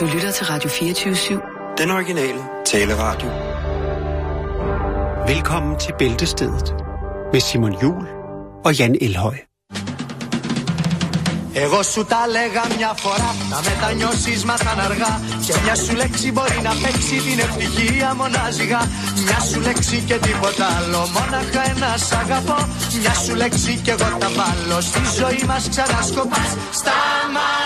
Du lytter til Radio 24-7. Den originale taleradio. Velkommen til Bæltestedet med Simon Jul og Jan Elhøj. Εγώ σου τα λέγα μια φορά Να μετανιώσεις μα θα αργά Και μια σου λέξη μπορεί να παίξει την ευτυχία μονάζιγα Μια σου λέξη και τίποτα άλλο Μόναχα ένα σ' αγαπώ Μια σου λέξη και εγώ τα βάλω Στη ζωή μας ξανασκοπάς Σταματά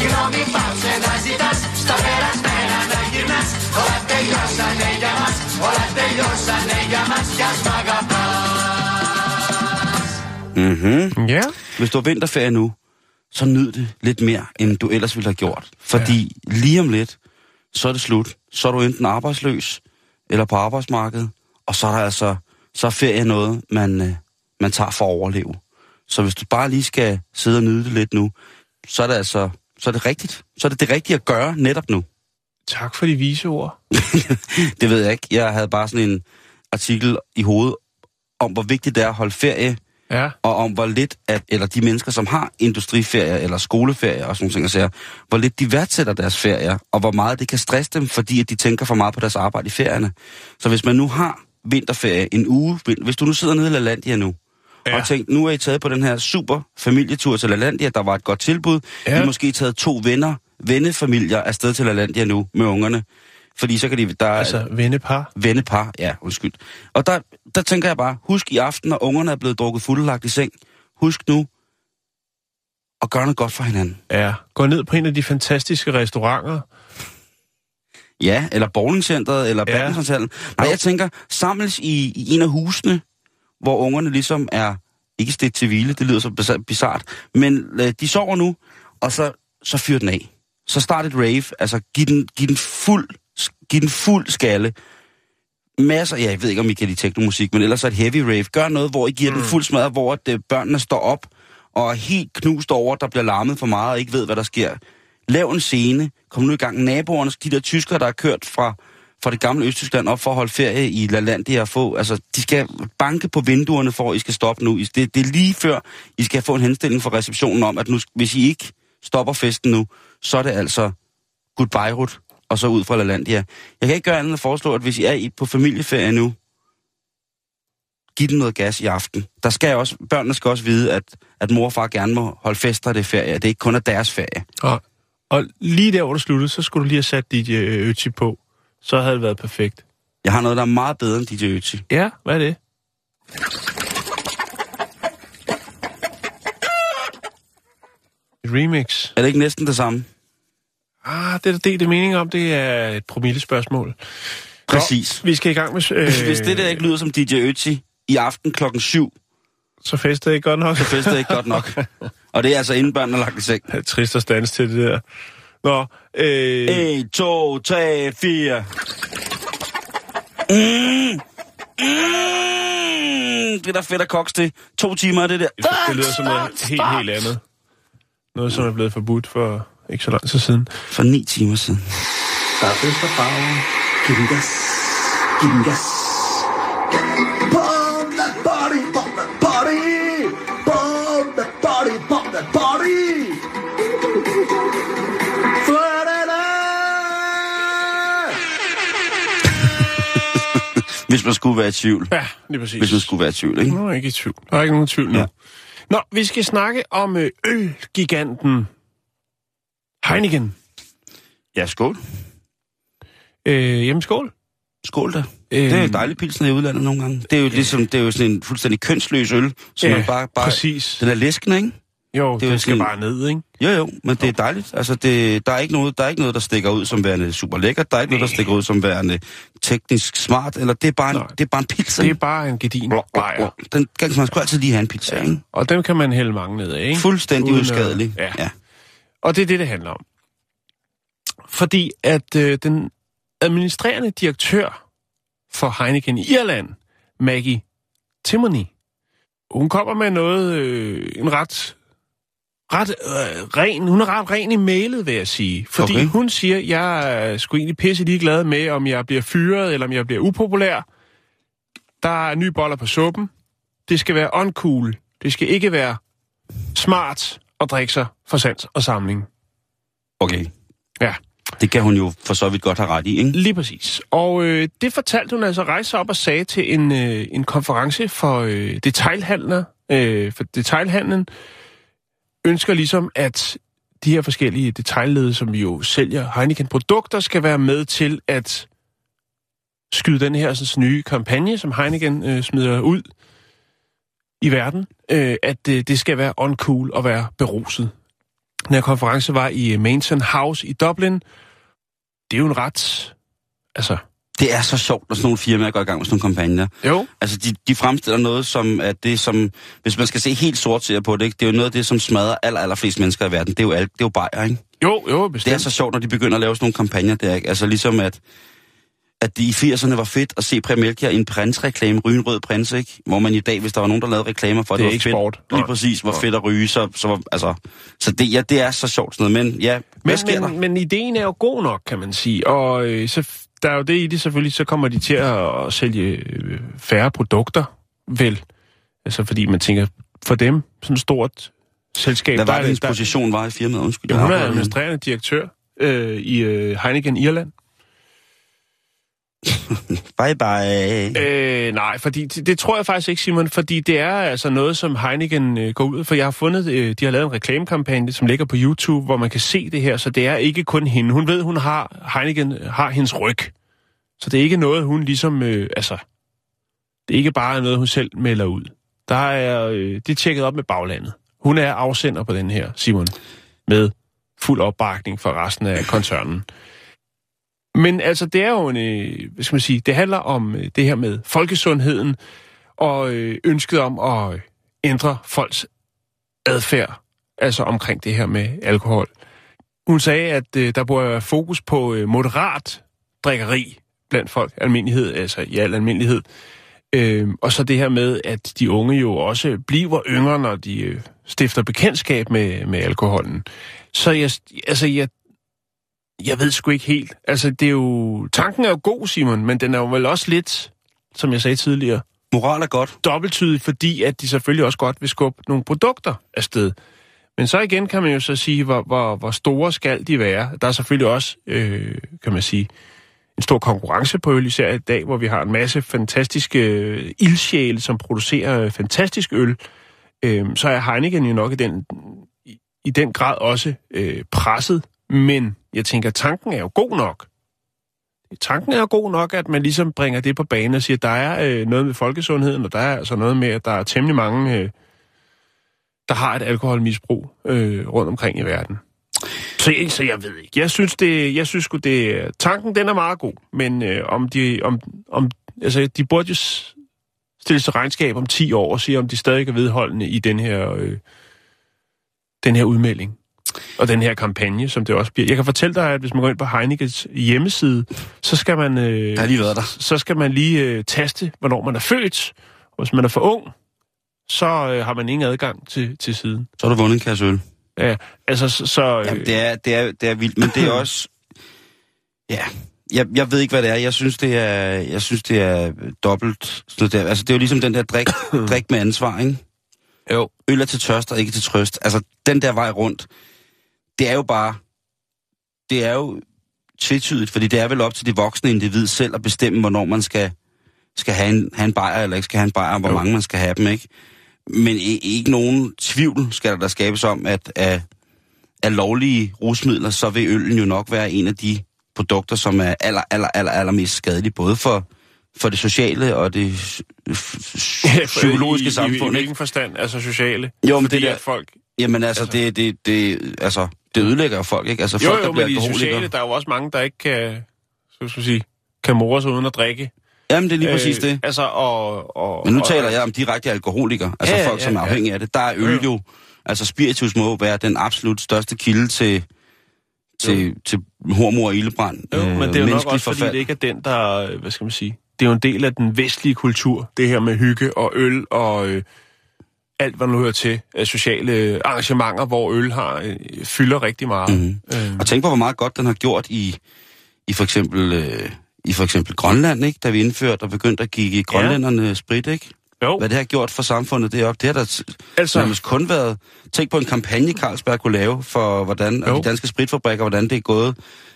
Συγγνώμη πάψε να ζητάς Στα περασμένα να γυρνάς Όλα τελειώσανε για μας Όλα τελειώσανε για μας Κι ας μ' αγαπάς Mm-hmm. Ja. Hvis du har vinterferie nu, så nyd det lidt mere, end du ellers ville have gjort. Fordi ja. lige om lidt, så er det slut. Så er du enten arbejdsløs, eller på arbejdsmarkedet, og så er der altså, så er ferie noget, man, øh, man tager for at overleve. Så hvis du bare lige skal sidde og nyde det lidt nu, så er det altså, så er det rigtigt. Så er det det rigtige at gøre netop nu. Tak for de vise ord. det ved jeg ikke. Jeg havde bare sådan en artikel i hovedet om, hvor vigtigt det er at holde ferie, Ja. og om hvor lidt, at, eller de mennesker, som har industriferier eller skoleferier og sådan nogle ting, sager, hvor lidt de værdsætter deres ferier, og hvor meget det kan stresse dem, fordi at de tænker for meget på deres arbejde i ferierne. Så hvis man nu har vinterferie en uge, hvis du nu sidder nede i LaLandia nu, ja. Ja. og tænkt, nu er I taget på den her super familietur til LaLandia, der var et godt tilbud, ja. I Ja. har måske taget to venner, vennefamilier afsted til LaLandia nu med ungerne, fordi så kan de, der, Altså, vennepar. Vennepar, ja, undskyld. Og der, der tænker jeg bare, husk i aften, når ungerne er blevet drukket fuldelagt i seng, husk nu at gøre noget godt for hinanden. Ja. Gå ned på en af de fantastiske restauranter. Ja, eller bowlingcenteret, eller Ja. badmintonhallen. Nej, jeg tænker, samles i, i en af husene, hvor ungerne ligesom er, ikke stedt til hvile, det lyder så bizart, men øh, de sover nu, og så, så fyr den af. Så start et rave, altså giv den, giv den fuld, giv den fuld skalle. Masser, ja, jeg ved ikke, om I kan lide teknomusik, men ellers er et heavy rave. Gør noget, hvor I giver mm. den fuld smadret, hvor at, øh, børnene står op og er helt knust over, der bliver larmet for meget og ikke ved, hvad der sker. Lav en scene, kom nu i gang. Naboerne, de der tyskere, der er kørt fra, fra det gamle Østtyskland op for at holde ferie i LaLandia og få, altså, de skal banke på vinduerne for, at I skal stoppe nu. Det, det er lige før, I skal få en henstilling fra receptionen om, at nu, hvis I ikke stopper festen nu, så er det altså goodbye rut, og så ud fra LaLandia. Jeg kan ikke gøre andet end at foreslå, at hvis I er i- på familieferie nu, giv den noget gas i aften. Der skal også, børnene skal også vide, at, at mor og far gerne må holde fester, det er ferie. Det er ikke kun af deres ferie. Og, og lige der, hvor det sluttede, så skulle du lige have sat dit øh, Ötzi på. Så havde det været perfekt. Jeg har noget, der er meget bedre end DJ Ötzi. Ja, hvad er det? Et remix. Er det ikke næsten det samme? Ah, det er der det, det mening om, det er et promillespørgsmål. Præcis. Nå, vi skal i gang med... Øh, Hvis, hvis det der ikke lyder som DJ Ötzi i aften klokken 7, Så fester det ikke godt nok. så fester det ikke godt nok. Og det er altså inden børnene er lagt i seng. Det er trist at stands til det der. Nå, øh, 1, 2, 3, 4. Mm. Mm. Det er der fedt at koks til. To timer er det der. det lyder som noget helt, helt andet. Noget, som er blevet forbudt for ikke så lang tid siden. For ni timer siden. Der er fest og farve. Giv den gas. Giv den gas. Pump that body, pump that body. Pump that body, pump that body. Hvis man skulle være i tvivl. Ja, lige præcis. Hvis man skulle være i tvivl, ikke? Nu er jeg ikke i tvivl. Der er ikke nogen tvivl nu. Ja. Nå, vi skal snakke om øh, ølgiganten Heineken. Ja, skål. Øh, jamen, skål. Skål da. Øhm, Det er dejligt pilsner i udlandet nogle gange. Det er jo ligesom, det er jo sådan en fuldstændig kønsløs øl, som Ja, man bare, bare præcis. Den er læskende, ikke? Jo, det det skal sådan- bare ned, ikke? Jo, jo, men det er dejligt. Altså, det, der, er ikke noget, der er ikke noget, der stikker ud som værende super lækkert. Der er ikke noget, der stikker ud som værende teknisk smart. Eller det er bare en, Nej. det er bare en pizza. Det er bare en gedin bajer. Den kan man sgu altid lige have en pizza, ja. ikke? Og dem kan man hælde mange ned af, ikke? Fuldstændig Uden uskadelig. Ja. ja. Og det er det, det handler om. Fordi at øh, den administrerende direktør for Heineken i Irland, Maggie Timoney, hun kommer med noget, øh, en ret, ret øh, ren, hun er ret ren i mailet, vil jeg sige. Fordi Okay. hun siger, jeg er sgu egentlig pisse ligeglad med, om jeg bliver fyret, eller om jeg bliver upopulær. Der er nye boller på suppen. Det skal være uncool. Det skal ikke være smart at drikke sig for sans og samling. Okay. Ja. Det kan hun jo for så vidt godt have ret i, ikke? Lige præcis. Og øh, det fortalte hun altså rejse op og sagde til en, øh, en konference for øh, detailhandler. Øh, for detailhandlen ønsker ligesom, at de her forskellige detaillede, som jo sælger Heineken-produkter, skal være med til at skyde den her sådan, nye kampagne, som Heineken øh, smider ud i verden, øh, at øh, det skal være uncool at være beruset. Den her konference var i Mansion House i Dublin. Det er jo en ret... Altså, det er så sjovt, når sådan nogle firmaer går i gang med sådan nogle kampagner. jo, Altså, de, de fremstiller noget, som er det, som... Hvis man skal se helt sort på det, ikke? det er jo noget af det, som smadrer aller, aller flest mennesker i verden. Det er jo, alt, det er jo bajer, ikke? jo, jo, Det bestemt. er så sjovt, når de begynder at lave sådan nogle kampagner der, ikke? Altså ligesom at, at de i 80'erne var fedt at se Premelka i en prinsreklame, ryge en rød prins, ikke? Hvor man i dag, hvis der var nogen, der lavede reklamer for, Det det, var ikke fedt, sport. lige præcis, hvor fedt at ryge, så, så, var, altså, så det, ja, det er så sjovt sådan noget. Men ja, Men, sker der? men, men ideen er jo god nok, kan man sige. Og øh, så, der er jo det i det selvfølgelig, så kommer de til at, at sælge øh, færre produkter, vel? Altså fordi man tænker, for dem, sådan et stort selskab... Hvad der var det, hendes position var i firmaet? Undskyld. Ja, jeg hun er administrerende direktør øh, i øh, Heineken Irland. Bye bye. Øh, nej, fordi det, det tror jeg faktisk ikke, Simon, fordi det er altså noget, som Heineken øh, går ud for. Jeg har fundet, øh, de har lavet en reklamekampagne, som ligger på YouTube, hvor man kan se det her, så det er ikke kun hende. Hun ved, hun har, Heineken har hendes ryg. Så det er ikke noget, hun ligesom, øh, altså, det er ikke bare noget, hun selv melder ud. Der er, øh, det er tjekket op med baglandet. Hun er afsender på den her, Simon, med fuld opbakning fra resten af koncernen. Men altså, det er jo en, øh, hvad skal man sige, det handler om øh, det her med folkesundheden og øh, ønsket om at øh, ændre folks adfærd, altså omkring det her med alkohol. Hun sagde, at øh, der burde være fokus på øh, moderat drikkeri blandt folk, almindelighed, altså i al almindelighed. Øh, og så det her med, at de unge jo også bliver yngre, når de øh, stifter bekendtskab med, med alkoholen. Så jeg, altså, jeg, jeg ved sgu ikke helt. Altså, det er jo... Tanken er jo god, Simon, men den er jo vel også lidt, som jeg sagde tidligere, Moral er godt. dobbelttydig, fordi at de selvfølgelig også godt vil skubbe nogle produkter afsted. Men så igen kan man jo så sige, hvor, hvor, hvor store skal de være. Der er selvfølgelig også, øh, kan man sige, en stor konkurrence på øl, især i dag, hvor vi har en masse fantastiske øh, ildsjæle, som producerer øh, fantastisk øl. Øh, så er Heineken jo nok i den, i, i den grad også øh, presset. Men jeg tænker, tanken er jo god nok. Tanken er jo god nok, at man ligesom bringer det på banen og siger, at der er øh, noget med folkesundheden, og der er altså noget med, at der er temmelig mange, øh, der har et alkoholmisbrug øh, rundt omkring i verden. Så, så jeg ved ikke. Jeg synes, det, jeg synes sgu, det, tanken den er meget god, men øh, om de, om, om, altså, de burde jo stille sig regnskab om 10 år og sige, om de stadig er vedholdende i den her, øh, den her udmelding. Og den her kampagne, som det også bliver. Jeg kan fortælle dig, at hvis man går ind på Heinekens hjemmeside, så skal man, øh, har lige været der. så skal man lige øh, taste, hvornår man er født. Og hvis man er for ung, så øh, har man ingen adgang til, til siden. Så har du vundet en kasse øl. Ja, altså så... så øh, Jamen, det er, det, er, det er vildt, men det er også... Ja, jeg, jeg ved ikke, hvad det er. Jeg synes, det er, jeg synes, det er dobbelt. noget Der. Altså, det er jo ligesom den der drik, drik med ansvar, ikke? Jo. Øl er til tørst og ikke til trøst. Altså, den der vej rundt, det er jo bare... Det er jo tvetydigt, fordi det er vel op til de voksne individ selv at bestemme, hvornår man skal, skal have, en, have en bajer, eller ikke skal have en bajer, og hvor Jo. mange man skal have dem, ikke? Men ikke nogen tvivl skal der, der skabes om, at af, af lovlige rusmidler, så vil øllen jo nok være en af de produkter, som er aller, aller, aller, aller mest skadelige, både for, for det sociale og det psykologiske I, I, samfund. I, i hvilken forstand? Altså sociale? Jo, men Fordi det der- at folk... Jamen altså, Altså- det, det, det, altså, det ødelægger jo folk, ikke? Altså Jo, folk, jo, der bliver men i de sociale, der er jo også mange, der ikke kan, så skal sige, kan more sig uden at drikke. Jamen, det er lige præcis det. Altså, og... og Men nu og, taler jeg om direkte alkoholikere, altså Ja, folk, ja, som er ja. afhængige af det. Der er øl jo, altså spiritus må være den absolut største kilde til, til, til hormor og ildebrand. Jo, øh, men det er jo nok også, fordi forfald. det ikke er den, der... øh, Hvad skal man sige? Det er jo en del af den vestlige kultur, det her med hygge og øl og øh, alt, hvad nu hører til af sociale arrangementer, hvor øl har øh, fylder rigtig meget. Mhm. Øh, Og tænk på, hvor meget godt den har gjort i, i for eksempel... Øh, i for eksempel Grønland, ikke? da vi indførte og begyndte at give grønlænderne sprit, ikke? Jo. Hvad det har gjort for samfundet deroppe. Det har der Altså- nærmest kun været... Tænk på en kampagne, Carlsberg kunne lave for hvordan, Jo. de danske spritfabrikker, hvordan det er gået,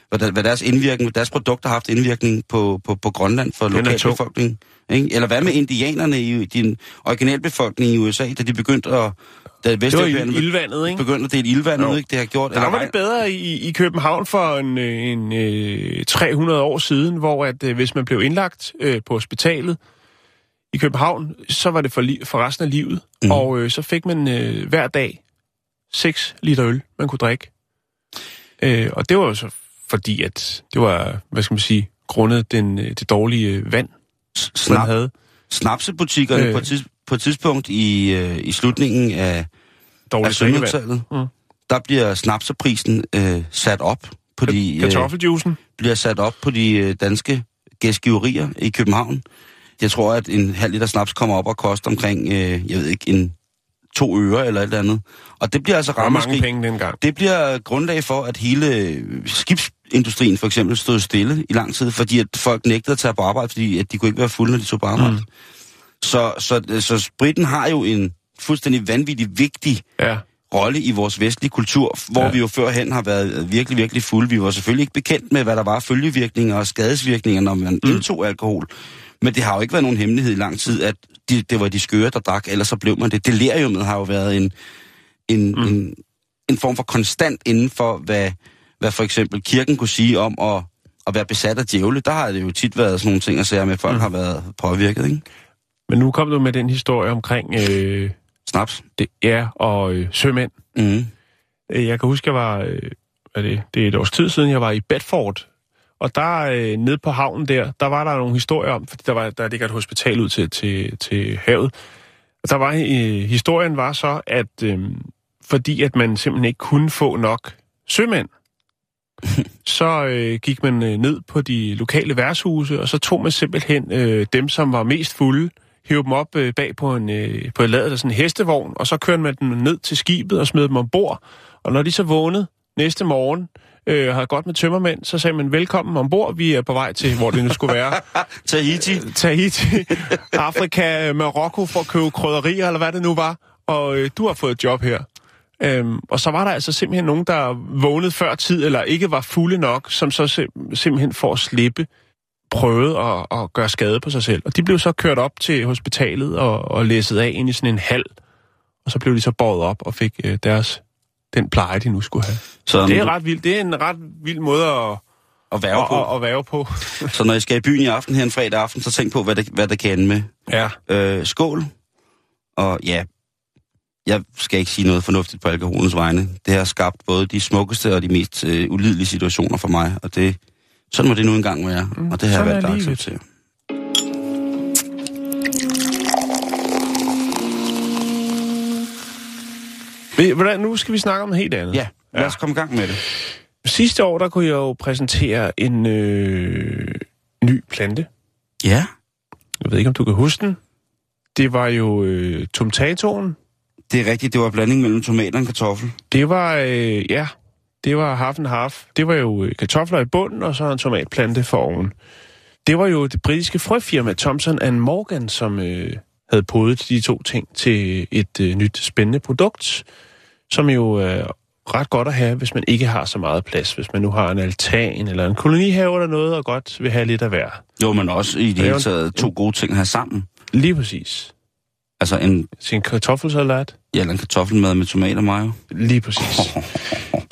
hvordan, hvad deres indvirkning, deres produkter har haft indvirkning på, på, på Grønland for lokalbefolkningen. Ikke? Eller hvad med indianerne i din originalbefolkning i USA, da de begyndte at... Da Det var ildvandet, ikke? begyndte at dele ildvand ud, ikke? Det har gjort... Der var det bedre i, i København for en, øh, en øh, 300 år siden, hvor at øh, hvis man blev indlagt øh, på hospitalet i København, så var det for, li- for resten af livet. Mm. Og øh, så fik man øh, hver dag 6 liter øl, man kunne drikke. Øh, og det var jo så fordi, at det var, hvad skal man sige, grundet den, det dårlige vand, Snap, havde. snapsebutikkerne Øh. øh. på, tids, på et tidspunkt i, øh, i slutningen af, af Dårligt drikkevand. 1700-tallet, Mm. der bliver snapseprisen øh, sat op på de, øh, Kartoffeljuicen. bliver sat op på de øh, danske gæstgiverier i København. Jeg tror, at en halv liter snaps kommer op og koster omkring, øh, jeg ved ikke, en to øre eller eller andet. Og det bliver altså var mange penge dengang. Det bliver grundlag for, at hele øh, skibsindustrien for eksempel stod stille i lang tid, fordi at folk nægtede at tage på arbejde, fordi at de kunne ikke være fulde, når de tog på arbejde. Mm. Så, så, så spritten har jo en fuldstændig vanvittig vigtig Ja. rolle i vores vestlige kultur, hvor Ja. vi jo førhen har været virkelig, virkelig fulde. Vi var selvfølgelig ikke bekendt med, hvad der var følgevirkninger og skadesvirkninger, når man mm. indtog alkohol. Men det har jo ikke været nogen hemmelighed i lang tid, at de, det var de skøre, der drak, ellers så blev man det. Deliriumet har jo været en, en, mm. en, en form for konstant inden for, hvad, hvad for eksempel kirken kunne sige om at, at være besat af djævle. Der har det jo tit været sådan nogle ting at sige, med, at folk mm. har været påvirket, ikke? Men nu kom du med den historie omkring øh, Snaps. det, ja, og øh, sømænd. Mm. Øh, Jeg kan huske, jeg var, øh, er det, det er et års tid siden, jeg var i Bedford. Og der øh, nede på havnen der, der var der nogle historier om, fordi der, var, der ligger et hospital ud til, til, til havet. Og der var, øh, historien var så, at øh, fordi at man simpelthen ikke kunne få nok sømænd, så øh, gik man øh, ned på de lokale værtshuse, og så tog man simpelthen øh, dem, som var mest fulde, hævde dem op øh, bag på en, øh, på et ladet af sådan en hestevogn, og så kørte man dem ned til skibet og smed dem ombord. Og når de så vågnede næste morgen, øh, havde godt med tømmermænd, så sagde man, velkommen ombord, vi er på vej til, hvor det nu skulle være. Tahiti. Tahiti, Afrika, Marokko for at købe krydderier, eller hvad det nu var. Og øh, du har fået et job her. Øhm, og så var der altså simpelthen nogen, der vågnede før tid, eller ikke var fulde nok, som så sim- simpelthen for at slippe prøvede at, at gøre skade på sig selv. Og de blev så kørt op til hospitalet og, og læsset af ind i sådan en hal. Og så blev de så båret op og fik øh, deres den pleje, de nu skulle have. Så, Det er ret vildt. Det er en ret vild måde at, at være på. at, at, at være på. Så når I skal i byen i aften her en fredag aften, så tænk på, hvad det, hvad det kan ende med. ja. Øh, skål. Og ja, jeg skal ikke sige noget fornuftigt på alkoholens vegne. Det har skabt både de smukkeste og de mest øh, ulidelige situationer for mig, og det, sådan må det nu engang være, mm, og det har jeg valgt at livet. acceptere. Hvordan, nu skal vi snakke om helt andet. Ja, lad os komme i gang med det. Sidste år, der kunne jeg jo præsentere en øh, ny plante. Ja, Jeg ved ikke, om du kan huske den. Det var jo øh, tomtatoen. det er rigtigt. Det var blanding mellem tomater og kartoffel. Det var, øh, ja, det var half and half. Det var jo øh, kartofler i bunden, og så en tomatplante for oven. Det var jo det britiske frøfirma Thomson Morgan, som øh, havde podet de to ting til et øh, nyt spændende produkt, som jo er ret godt at have, hvis man ikke har så meget plads. Hvis man nu har en altan eller en kolonihave eller noget, og godt vil have lidt af hver. Jo, men også i det hele taget to gode ting at have sammen. Lige præcis. Altså en, Sin kartoffelsalat. ja, eller en kartoffelmad med tomater og mayo. Lige præcis.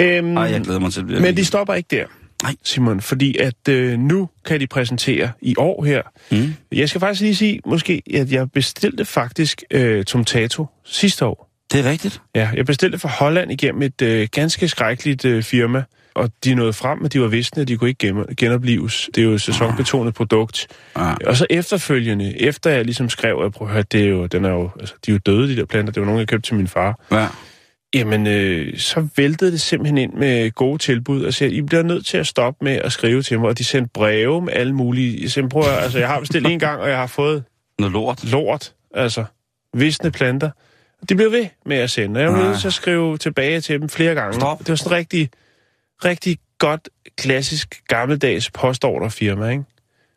øhm, Ej, jeg glæder mig til det. Men de stopper ikke der, Nej. Simon, fordi at øh, nu kan de præsentere i år her. Mm. Jeg skal faktisk lige sige, måske, at jeg bestilte faktisk øh, Tomtato sidste år. Det er rigtigt. Ja, jeg bestilte fra Holland igennem et øh, ganske skrækkeligt øh, firma, og de nåede frem, men de var visne, at de kunne ikke gem- genoplives. Det er jo et sæsonbetonet produkt. Ja. Og så efterfølgende, efter jeg ligesom skrev, at prøv at høre, det er jo, den er jo, altså, de er jo døde, de der planter. Det var nogen, jeg købte til min far. Ja. Jamen, øh, så væltede det simpelthen ind med gode tilbud, og sagde, I bliver nødt til at stoppe med at skrive til mig, og de sendte breve med alle mulige... Jeg, sagde, prøv at, høre, altså, jeg har bestilt en gang, og jeg har fået Noget lort. lort, altså visne planter. De blev ved med at sende, og jeg var nødt til at skrive tilbage til dem flere gange. Stop. Det var sådan rigtig, rigtig godt, klassisk, gammeldags postorderfirma, ikke?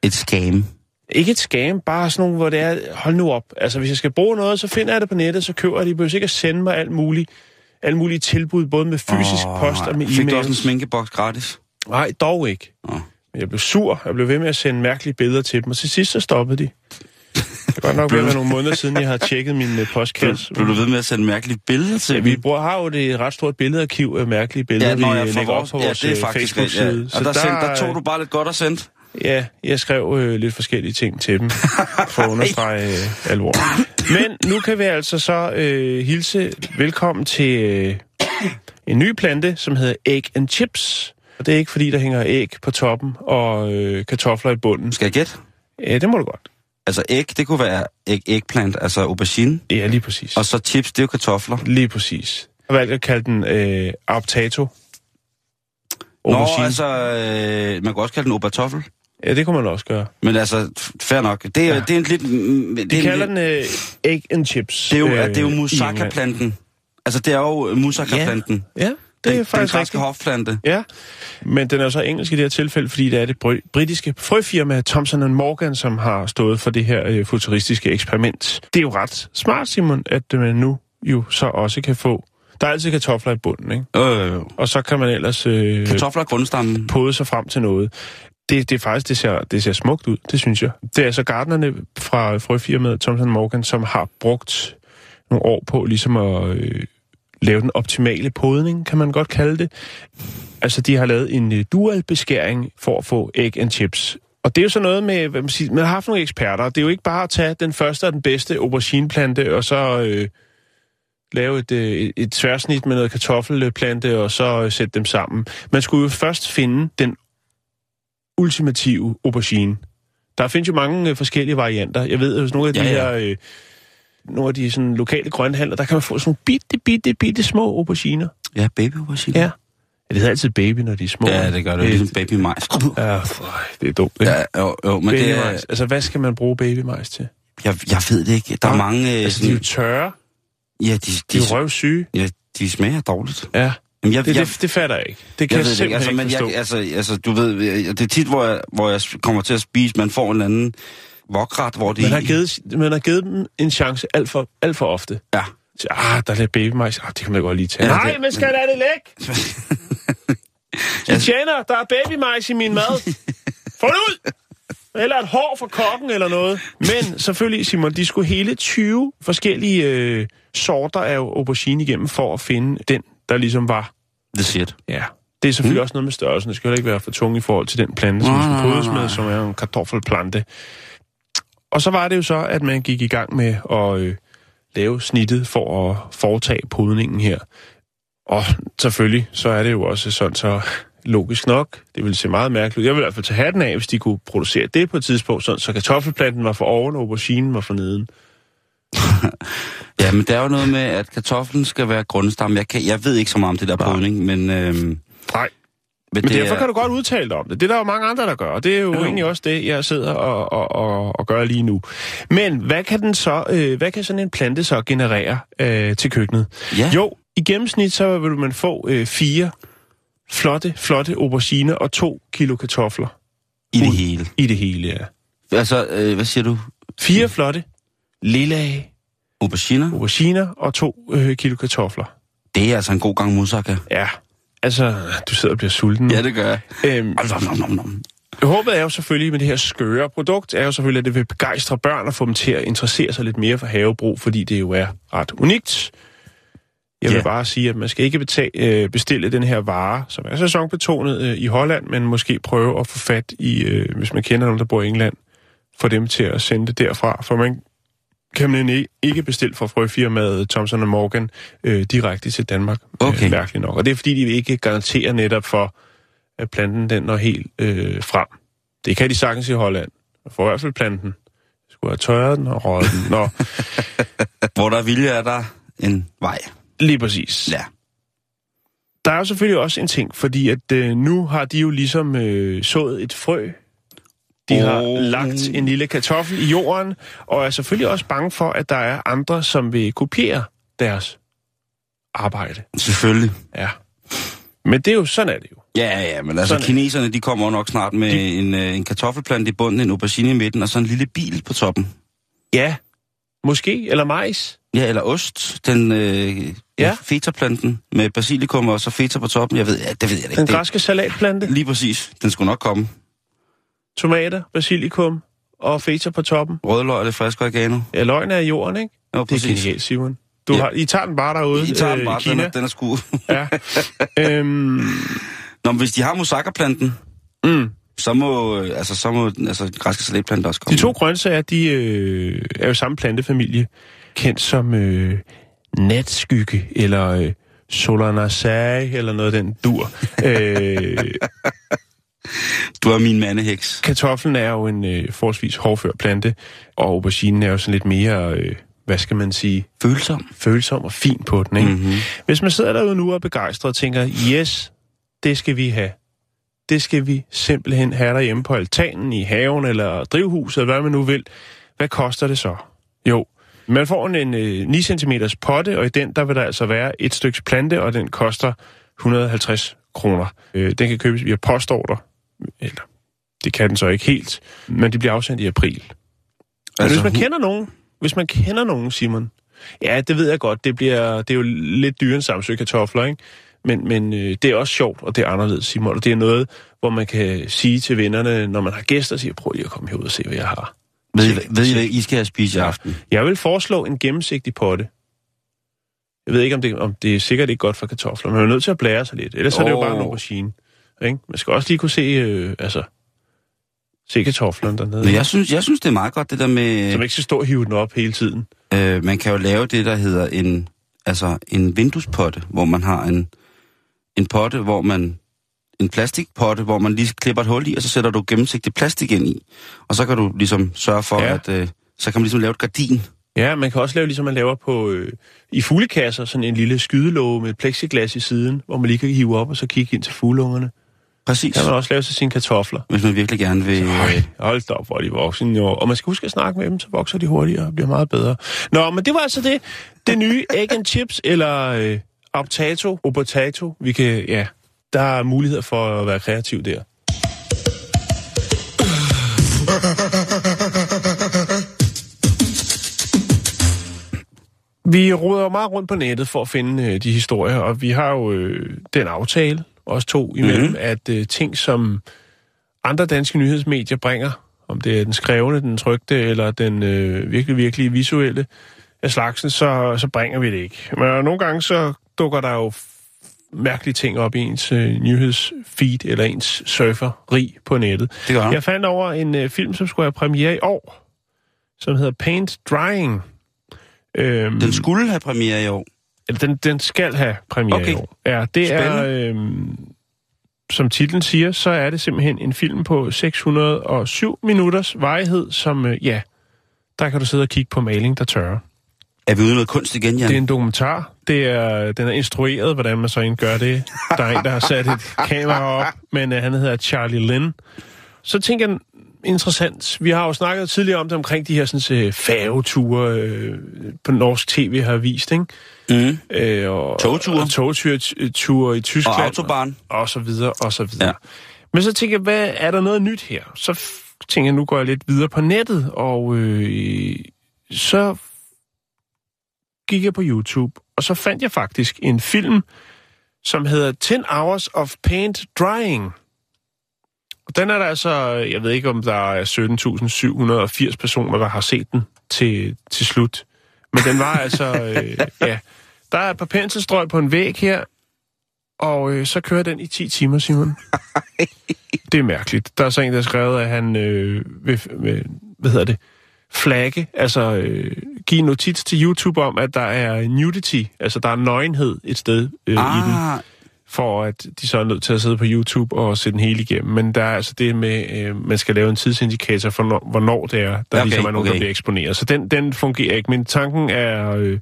Et scam. Ikke et scam, bare sådan nogle, hvor det er, hold nu op. Altså, hvis jeg skal bruge noget, så finder jeg det på nettet, så køber jeg det. I behøver ikke at sende mig alt muligt, alle mulige tilbud, både med fysisk Åh, post og med Fik du også en e-mail. sminkeboks gratis? Nej, dog ikke. Men jeg blev sur. Jeg blev ved med at sende mærkelige billeder til dem, og til sidst så stoppede de. Det er godt nok ved at være nogle måneder siden, jeg har tjekket min øh, postkasse. Blev du ved med at sende mærkelige billeder til Ja, vi bruger, har jo det et ret stort billedarkiv af mærkelige billeder, Ja, når vi jeg øh, får lægger op vores, på ja, vores det er øh, faktisk Facebook-side. ja. Og der, sendte, der tog du bare lidt godt og sendt. Ja, jeg skrev øh, lidt forskellige ting til dem, for at understrege øh, alvor. Men nu kan vi altså så øh, hilse velkommen til øh, en ny plante, som hedder Egg and Chips. Og det er ikke fordi, der hænger æg på toppen og øh, kartofler i bunden. Skal jeg gætte? Ja, det må du godt. Altså æg, det kunne være æg, eggplant, altså aubergine. Ja, lige præcis. Og så chips, det er jo kartofler. Lige præcis. Jeg har valgt at kalde den øh, Arptato. Nå, Aubergine. altså, øh, man kan også kalde den aubertoffel. Ja, det kunne man også gøre. Men altså, fair nok. Det er, ja. det er en lidt... mm, Det De er en kalder lidt, den øh, Egg and Chips. det er jo, øh, det er jo moussaka-planten. Altså, det er jo moussaka-planten. Ja, det er den, den faktisk græske rigtigt. hofplante. Ja, men den er så engelsk i det her tilfælde, fordi det er det bry- britiske frøfirma Thomson Morgan, som har stået for det her øh, futuristiske eksperiment. Det er jo ret smart, Simon, at øh, man nu jo så også kan få... Der er altid kartofler i bunden, ikke? Øh, Og så kan man ellers øh, kartofler er grundstammen. pode sig frem til noget. Det, det er faktisk, det ser, det ser smukt ud, det synes jeg. Det er altså gardnerne fra frøfirmaet Thomson Morgan, som har brugt nogle år på ligesom at øh, lave den optimale podning, kan man godt kalde det. Altså, de har lavet en øh, dual beskæring for at få æg and chips. Og det er jo så noget med, hvad man siger, man har haft nogle eksperter. Det er jo ikke bare at tage den første og den bedste aubergineplante, og så øh, lave et, øh, et, et tværsnit med noget kartoffelplante, og så øh, sætte dem sammen. Man skulle jo først finde den ultimative aubergine. Der findes jo mange øh, forskellige varianter. Jeg ved, at nogle af de Ja, her... Øh, nogle af de sådan, lokale grønhandler, der kan man få sådan nogle bitte, bitte, bitte små auberginer. Ja, baby aubergine. Ja. ja. Det hedder altid baby, når de er små. Ja, det gør det. Øh, Ligesom baby majs. Ja, det er dumt. ikke? Ja, jo, jo, men det er, Babymajs. Altså, hvad skal man bruge babymajs til? jeg, jeg ved det ikke. Der er mange... øh, Altså, de er jo sådan, tørre. ja, de, De de, er røvsyge. ja, de smager dårligt. Ja, Jamen, jeg, det, jeg, det, det fatter jeg ikke. Det kan jeg jeg, det ikke. simpelthen Altså, ikke men forstå. jeg, altså, altså, du ved, øh, det er tit, hvor jeg, hvor jeg kommer til at spise, man får en eller anden vokret, hvor de... man, har givet, man har givet dem en chance alt for, alt for ofte. Ja. Så, ah, der er lidt babymajs. Ah, det kan man godt lige tage. Ja, Nej, det- men skal lade det lægge. De tjener, der er babymajs i min mad. Få det ud! Eller et hår fra kokken eller noget. Men selvfølgelig, Simon, de skulle hele 20 forskellige øh, sorter af aubergine igennem for at finde den, der ligesom var. The shit. Ja. Det er selvfølgelig mm. også noget med størrelsen. Det skal heller ikke være for tung i forhold til den plante, som Nej, skal nej. med, som er en kartoffelplante. Og så var det jo så, at man gik i gang med at øh, lave snittet for at foretage podningen her. Og selvfølgelig, så er det jo også sådan så logisk nok. Det ville se meget mærkeligt ud. Jeg ville i hvert fald tage hatten af, hvis de kunne producere det på et tidspunkt, sådan, så kartoffelplanten var for oven, og auberginen var for neden. Ja, men der er jo noget med, at kartoflen skal være grundstamme. Jeg, kan, jeg ved ikke så meget om det der Nej. podning, men... Øhm, Nej. men, Men det derfor er, kan du godt udtale dig om det. Det er der jo mange andre, der gør, og det er jo Jo. egentlig også det, jeg sidder og, og, og, og gør lige nu. Men hvad kan, den så, øh, hvad kan sådan en plante så generere øh, til køkkenet? Ja. Jo, i gennemsnit så vil man få øh, fire flotte, flotte auberginer og to kilo kartofler I det hele. i det hele. Ja. Altså, øh, hvad siger du? Fire flotte lilla Auberginer? auberginer og to øh, kilo kartofler. Det er altså en god gang moussaka. Ja, altså, du sidder og bliver sulten. Ja, det gør jeg. Øhm, Nom, nom, nom, nom. Håbet er jo selvfølgelig med det her skøre produkt, er jo selvfølgelig, at det vil begejstre børn og få dem til at interessere sig lidt mere for havebrug, fordi det jo er ret unikt. Jeg vil Ja. bare sige, at man skal ikke betale, øh, bestille den her vare, som er sæsonbetonet øh, i Holland, men måske prøve at få fat i, øh, hvis man kender nogen, der bor i England, få dem til at sende det derfra, for man kan man ikke- ikke bestille fra frøfirmaet Thomson Morgan øh, direkte til Danmark, Okay. øh, mærkeligt nok. Og det er fordi, de ikke garanterer netop for, at planten den når helt øh, frem. Det kan de sagtens i Holland. Får i hvert fald planten. Skulle have tørret den og røget den. Nå, Hvor der er vilje, er der en vej. lige præcis. Ja. Der er jo selvfølgelig også en ting, fordi at øh, nu har de jo ligesom øh, sået et frø. De har Oh. lagt en lille kartoffel i jorden, og er selvfølgelig også bange for, at der er andre, som vil kopiere deres arbejde. Selvfølgelig. Ja. Men det er jo, sådan er det jo. Ja, ja, men altså Sådan er- kineserne, de kommer nok snart med De- en, øh, en kartoffelplante i bunden, en aubergine i midten, og så en lille bil på toppen. Ja, måske, eller majs. Ja, eller ost, den øh, ja. Ja. feta-planten med basilikum og så feta på toppen. Jeg ved, ja, det ved jeg ikke. Den græske salatplante, lige præcis. Den skulle nok komme. Tomater, basilikum og feta på toppen. Rødløg og det friske oregano. Ja, løgn er i jorden, ikke? Jo, Det er genialt, Simon. Du Ja. har, I tager den bare derude I tager øh, den bare, i den Kina. er, den er sku. Ja. øhm, Nå, men hvis de har moussaka-planten, mm. så må, øh, altså, så må den- altså, græske salatplante også komme. De to grøntsager, de øh, er jo samme plantefamilie, kendt som øh, natskygge, eller øh, solanaceae, eller noget af den dur. øh, Du er min mandeheks. kartoflen er jo en øh, forholdsvis hårdfør plante, og auberginen er jo sådan lidt mere, øh, hvad skal man sige, Følsom. følsom og fin på den, ikke? Mm-hmm. Hvis man sidder derude nu og er begejstret og tænker, yes, det skal vi have. Det skal vi simpelthen have derhjemme på altanen, i haven eller drivhuset, eller hvad man nu vil. Hvad koster det så? Jo, man får en, en øh, 9 cm potte, og i den der vil der altså være et stykke plante, og den koster 150 kroner. Øh, den kan købes via postorder, eller det kan den så ikke helt, men det bliver afsendt i april. Men Altså, hvis man kender nogen, hvis man kender nogen, Simon, ja, det ved jeg godt, det, bliver, det er jo lidt dyrere end Samsø kartofler, ikke? Men, men øh, det er også sjovt, og det er anderledes, Simon, og det er noget, hvor man kan sige til vennerne, når man har gæster, siger, prøv lige at komme herud og se, hvad jeg har. Ved, I, ved I, hvad I skal have spist i aften? Jeg vil foreslå en gennemsigtig potte. Jeg ved ikke, om det, om det er sikkert ikke godt for kartofler, men man er nødt til at blære sig lidt. Ellers oh. er det jo bare en aubergine. Ikke? Man skal også lige kunne se, øh, altså, se kartoflerne dernede. Men jeg synes, jeg synes, det er meget godt, det der med... Så man ikke skal stå og hive den op hele tiden. Øh, man kan jo lave det, der hedder en, altså en vinduespotte, hvor man har en, en potte, hvor man en plastikpotte, hvor man lige klipper et hul i, og så sætter du gennemsigtig plastik ind i. Og så kan du ligesom sørge for, Ja. at øh, så kan man ligesom lave et gardin. Ja, man kan også lave, ligesom man laver på, øh, i fuglekasser, sådan en lille skydelåge med plexiglas i siden, hvor man lige kan hive op og så kigge ind til fugleungerne. Præcis. Kan man også lave til sine kartofler. Hvis man virkelig gerne vil... Øj, Øh, hold da op, hvor de voksen jo. Og man skal huske at snakke med dem, så vokser de hurtigere og bliver meget bedre. Nå, men det var altså det. Det nye egg and chips, eller øh, optato, opotato. Vi kan, ja, der er muligheder for at være kreativ der. Vi roder meget rundt på nettet for at finde øh, de historier, og vi har jo øh, den aftale, os to imellem, Mhm. mm-hmm. at øh, ting, som andre danske nyhedsmedier bringer, om det er den skrevne, den trygte eller den øh, virkelig, virkelig visuelle af slagsen, så, så bringer vi det ikke. Men nogle gange så dukker der jo mærkelige ting op i ens øh, nyhedsfeed eller ens surferi på nettet. det gør Jeg fandt over en øh, film, som skulle have premiere i år, som hedder Paint Drying. Øhm, Den skulle have premiere i år. Eller den, den skal have premiere Okay. i år. Ja, det er, øhm, som titlen siger, så er det simpelthen en film på 607 minutters varighed, som, øh, ja, der kan du sidde og kigge på maling, der tørrer. Er vi ude noget kunst igen, Jan? Det er en dokumentar. Det er, den er instrueret, hvordan man så egentlig gør det. Der er en, der har sat et kamera op, men uh, han hedder Charlie Lin. Så tænker jeg, interessant. Vi har jo snakket tidligere om det omkring de her sådan, færgeture øh, på norsk tv har vist, ikke? Mm. Øh, og, Togture. Og togture i Tyskland. Og autobahn. Og så videre, og så videre. Ja. Men så tænker jeg, hvad er der noget nyt her? Så tænker jeg, nu går jeg lidt videre på nettet, og øh, så gik jeg på YouTube, og så fandt jeg faktisk en film, som hedder 10 Hours of Paint Drying. Og den er der altså, jeg ved ikke om der er 17.780 personer, der har set den til, til slut. Men den var altså, øh, ja, der er et par penselstrøg på en væg her, og øh, så kører den i 10 timer, Simon. Det er mærkeligt. Der er så en, der har skrevet, at han øh, vil, vil, hvad hedder det, flagge, altså øh, give notits til YouTube om, at der er nudity, altså der er nøgenhed et sted øh, i den, Ah, for at de så er nødt til at sidde på YouTube og se den hele igennem. Men der er altså det med, øh, man skal lave en tidsindikator for, når, hvornår det er, der Okay, ligesom er nogen, okay. der bliver eksponeret. Så den, den fungerer ikke, men tanken er øh,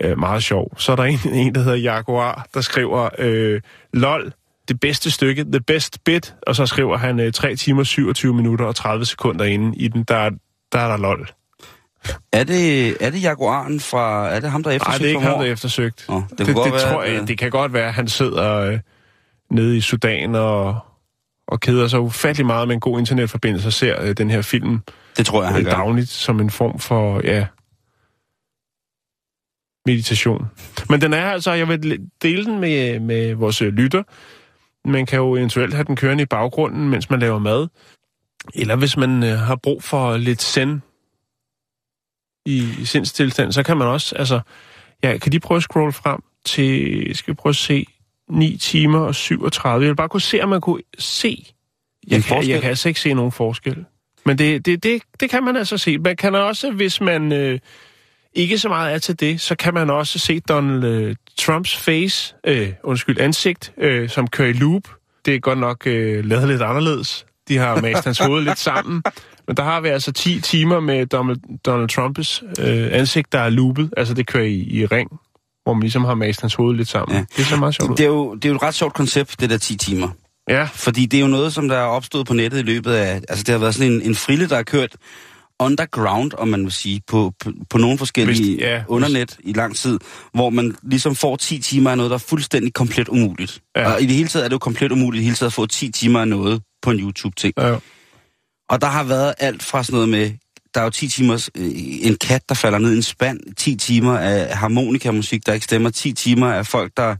øh, meget sjov. Så er der en, en der hedder Jaguar, der skriver, øh, lol, det bedste stykke, the best bit, og så skriver han øh, 3 timer, 27 minutter og 30 sekunder inde i den, der, er- der er der lol. Er det, er det Jaguaren fra... Er det ham, der Nej, eftersøgte det er ikke ham, der er eftersøgt. Nå, det det, det, være, tror jeg, at- det kan godt være, at han sidder... Øh, nede i Sudan og, og keder sig ufattelig meget med en god internetforbindelse og ser øh, den her film Det tror jeg, han øh, gør. dagligt som en form for, ja, meditation. Men den er altså, jeg vil dele den med, med vores øh, lytter. Man kan jo eventuelt have den kørende i baggrunden, mens man laver mad. Eller hvis man øh, har brug for lidt send i, sindstilstand, så kan man også, altså, ja, kan de prøve at scrolle frem til, skal vi prøve at se, 9 timer og 37. Jeg vil bare kunne se, om man kunne se. Jeg kan, forskel? jeg kan altså ikke se nogen forskel. Men det, det, det, det kan man altså se. Man kan også, hvis man øh, ikke så meget er til det, så kan man også se Donald øh, Trumps face, øh, undskyld, ansigt, øh, som kører i loop. Det er godt nok øh, lavet lidt anderledes. De har mast hans hoved lidt sammen. Men der har vi altså 10 timer med Donald, Donald Trumps øh, ansigt, der er loopet. Altså det kører i, i ring, hvor man ligesom har mast hans hoved lidt sammen. Ja. Det ser meget sjovt. Det er, jo, det er jo et ret sjovt koncept, det der 10 timer. Ja, Fordi det er jo noget, som der er opstået på nettet i løbet af... Altså, det har været sådan en, en frille, der har kørt underground, om man vil sige, på, på, på nogle forskellige Hvis- ja, hvis- undernet i lang tid, hvor man ligesom får 10 timer af noget, der er fuldstændig komplet umuligt. Ja. Og i det hele taget er det jo komplet umuligt i det hele taget at få 10 timer af noget på en YouTube-ting. ja. Og der har været alt fra sådan noget med, der er jo 10 timers, øh, en kat, der falder ned i en spand, 10 timer af harmonikamusik, der ikke stemmer, 10 timer af folk, der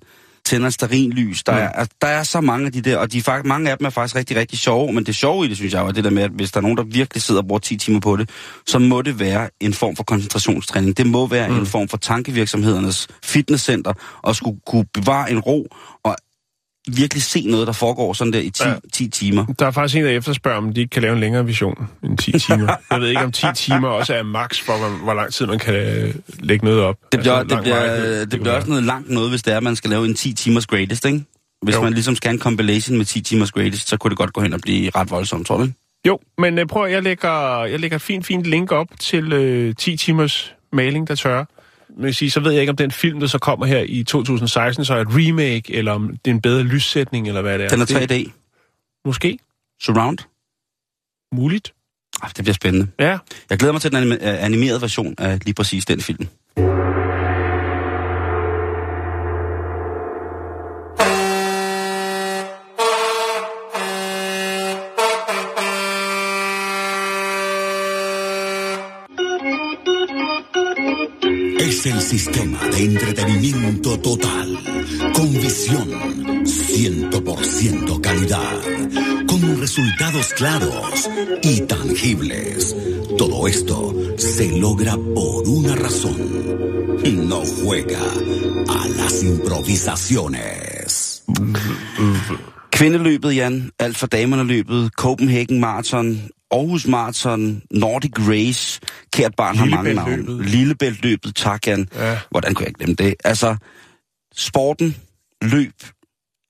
tænder sterinlys. Der, Mm. er, altså, der er så mange af de der, og de er faktisk, mange af dem er faktisk rigtig, rigtig sjove, men det sjove i det, synes jeg, er det der med, at hvis der er nogen, der virkelig sidder og bruger 10 timer på det, så må det være en form for koncentrationstræning. Det må være mm. en form for tankevirksomhedernes fitnesscenter, og skulle kunne bevare en ro, og virkelig se noget, der foregår sådan der i 10, Ja. ja. 10 timer. Der er faktisk en, der efterspørger, om de ikke kan lave en længere vision end 10 timer. Jeg ved ikke, om 10 timer også er max for, hvor, hvor lang tid man kan øh, lægge noget op. Det bliver, Altså, det bliver, varighed. det bliver også noget langt noget, hvis det er, at man skal lave en 10 timers greatest, ikke? Hvis Jo. man ligesom skal have en compilation med 10 timers greatest, så kunne det godt gå hen og blive ret voldsomt, tror du ikke? Jo, men øh, prøv, jeg lægger, jeg lægger et fint, fint link op til øh, 10 timers maling, der tørrer. Men jeg sige, så ved jeg ikke, om den film, der så kommer her i 2016, så er et remake, eller om det er en bedre lyssætning, eller hvad det er. Den er Det, 3D. måske. Surround. Muligt. Ah, det bliver spændende. Ja. Jeg glæder mig til den øh, animerede version af lige præcis den film. Entretenimiento total, con visión, 100% calidad, con resultados claros y tangibles. Todo esto se logra por una razón. No juega a las improvisaciones. Kvindeløbet, Jan. Alt for damerne. Copenhagen. Aarhus Marathon. Nordic Race. Kært barn har mange navne. Lillebæltløbet. Tak, Jan. Ja. Hvordan kunne jeg ikke glemme det? Altså, sporten, løb,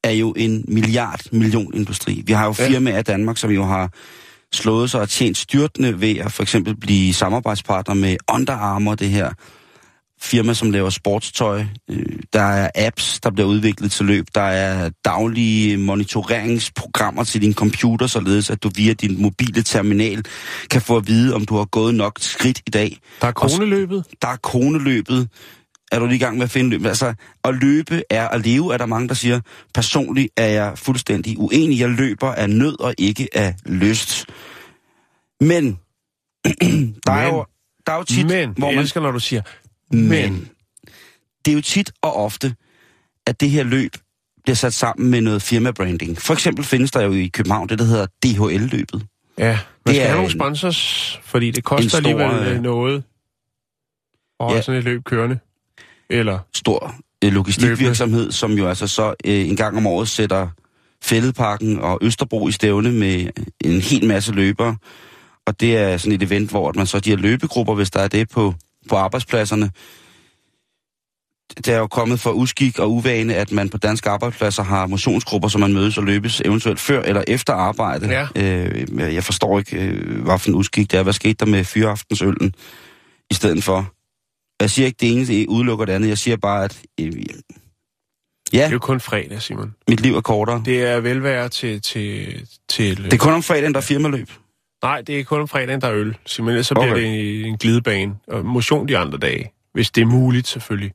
er jo en milliard million industri. Vi har jo Ja. firmaer i Danmark, som jo har slået sig og tjent styrtende ved at for eksempel blive samarbejdspartner med Under Armour, det her firma, som laver sportstøj. Øh, Der er apps, der bliver udviklet til løb. Der er daglige monitoreringsprogrammer til din computer, således at du via din mobile terminal kan få at vide, om du har gået nok skridt i dag. Der er Og koneløbet. Der er koneløbet. Er du lige i gang med at finde løb? Altså, at løbe er at leve, er der mange, der siger. Personligt er jeg fuldstændig uenig. Jeg løber af nød og ikke af lyst. Men, der, er jo, der er jo tit, men, hvor man elsker, når du siger, men. men. Det er jo tit og ofte, at det her løb bliver sat sammen med noget firmabranding. For eksempel findes der jo i København det, der hedder DHL-løbet. Ja, man Det skal er have nogle sponsors, fordi det koster stor, alligevel øh, noget at holde ja. sådan et løb kørende. Eller, Stor øh, logistikvirksomhed, som jo altså så øh, en gang om året sætter Fælledparken og Østerbro i stævne med en hel masse løbere. Og det er sådan et event, hvor man så de her løbegrupper, hvis der er det på, på arbejdspladserne. Det er jo kommet for uskik og uvane, at man på danske arbejdspladser har motionsgrupper, som man mødes og løbes eventuelt før eller efter arbejde. Ja. Øh, jeg forstår ikke, øh, hvad for en uskik det er. Hvad skete der med fyraftensøllen i stedet for? Jeg siger ikke, det ene det udelukker det andet. Jeg siger bare, at øh, det ja, er jo kun fredag, Simon. mit liv er kortere. Det er velvære til... til, til Det er kun om fredagen, der er firmaløb. Nej, det er kun om fredagen, der er øl. Ellers så bliver Okay. det en, en glidebane. Og motion de andre dage. Hvis det er muligt, selvfølgelig.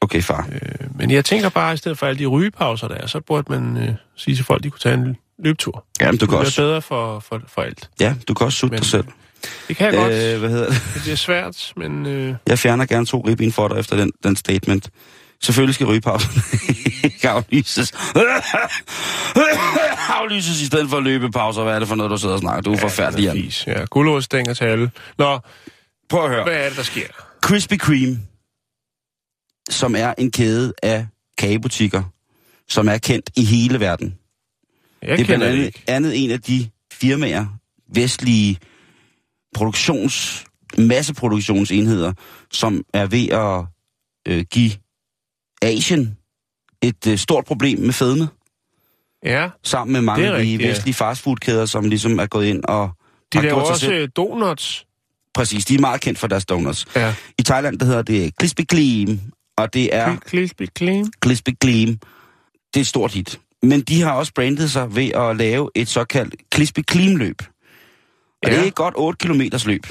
Okay, far. Øh, Men jeg tænker bare, at i stedet for alle de rygepauser, der er, så burde man øh, sige til folk, de kunne tage en løbetur. Jamen, du Det kan bliver også, bedre for, for, for alt. ja, du kan også sutte dig selv. Det kan jeg godt. Øh, hvad hedder det? Det bliver svært, men øh, Jeg fjerner gerne to ribben for dig efter den, den statement. Selvfølgelig skal rygepausen ikke aflyses. aflyses i stedet for løbepauser. Hvad er det for noget, du sidder og snakker? Du er forfærdelig, Jan. Ja, gulerodstænger til alle. Nå, Prøv at høre. hvad er det, der sker? Krispy Kreme, som er en kæde af kagebutikker, som er kendt i hele verden. Jeg det er blandt andet, ikke. andet en af de firmaer, vestlige produktions, masseproduktionsenheder, som er ved at øh, give Asien et øh, stort problem med fedme, Ja, sammen med mange af de vestlige fastfoodkæder, som ligesom er gået ind og de har laver gjort sig også selv. øh, donuts. Præcis, de er meget kendt for deres donuts. Ja. I Thailand, der hedder det Krispy Kreme, og det er Crispy clean. Krispy Kreme. Det er et stort hit. Men de har også brandet sig ved at lave et såkaldt Krispy Kreme-løb. Og Ja. det er et godt 8 km løb,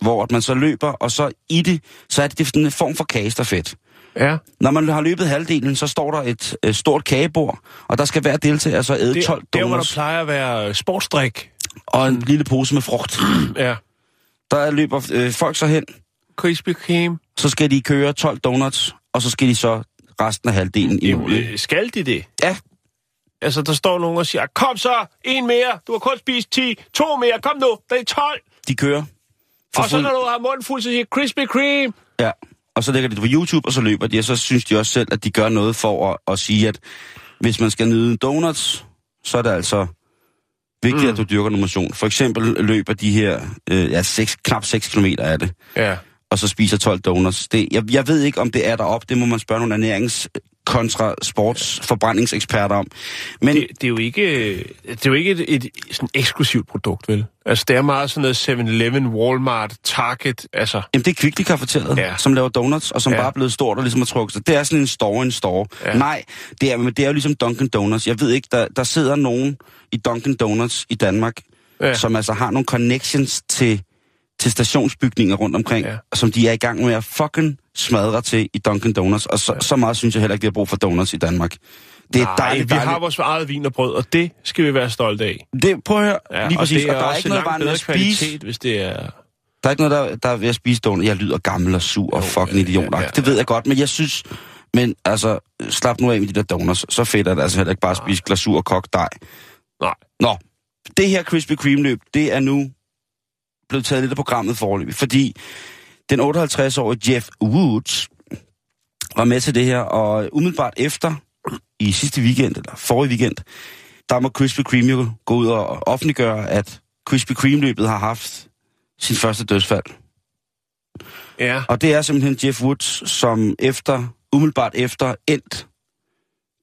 hvor man så løber, og så i det, så er det sådan en form for kagestafet. Ja, Når man har løbet halvdelen, så står der et øh, stort kagebord, og der skal hver deltager så æde det 12 er der, hvor der donuts plejer at være øh, sportsdrik. og en lille pose med frugt. Ja. Der løber øh, folk så hen, Krispy Kreme. så skal de køre 12 donuts, og så skal de så resten af halvdelen i øh, skal de det? Ja, Altså, der står nogen og siger, kom så, en mere, du har kun spist 10, to mere, kom nu, det er 12. de kører. For og så når du har munden fuld, så siger Krispy Kreme. Ja, og så lægger de det på YouTube, og så løber de, og så synes de også selv, at de gør noget for at, at sige, at hvis man skal nyde donuts, så er det altså vigtigt, mm. at du dyrker noget motion. For eksempel løber de her, øh, ja, 6, knap 6 km af det, Ja. og så spiser 12 donuts. Det, jeg, jeg ved ikke, om det er derop. Det må man spørge nogle ernærings kontra sportsforbrændingseksperter om. Men Det, det, er jo ikke, det er jo ikke et, et sådan eksklusivt produkt, vel? Altså, det er meget sådan noget 7-Eleven, Walmart, Target, altså... Jamen, det er Kvickly Cafeteriet, ja. Som laver donuts, og som ja. Bare er blevet stort og ligesom har trukket sig. Det er sådan en store, en store. Ja. Nej, det er, men det er jo ligesom Dunkin' Donuts. Jeg ved ikke, der, der sidder nogen i Dunkin' Donuts i Danmark, ja. Som altså har nogle connections til, til stationsbygninger rundt omkring. Ja. som de er i gang med at fucking smadre til i Dunkin' Donuts. Og så, ja. så meget synes jeg heller ikke, vi har brug for donuts i Danmark. Det er Nej, dejligt, vi dejligt. har vores eget vin og brød, og det skal vi være stolte af. Det, prøv at høre, ja, lige og præcis. det er og der er ikke noget bare med at spise. kvalitet, hvis det er... Der er ikke noget, der, der er ved at spise donuts. Jeg lyder gammel og sur og Jo, fucking idiot. ja, Ja, ja, Det ved jeg godt, men jeg synes... Men altså, slap nu af med de der donuts. Så fedt er det altså heller ikke bare at spise glasur og kogt dej. Nej. Nå, det her Krispy Kreme-løb, det er nu blevet taget lidt af programmet forløbig, fordi den 58-årige Jeff Woods var med til det her, og umiddelbart efter, i sidste weekend, eller forrige weekend, der må Krispy Kreme jo gå ud og offentliggøre, at Krispy Kreme-løbet har haft sin første dødsfald. Ja, Og det er simpelthen Jeff Woods, som efter, umiddelbart efter endt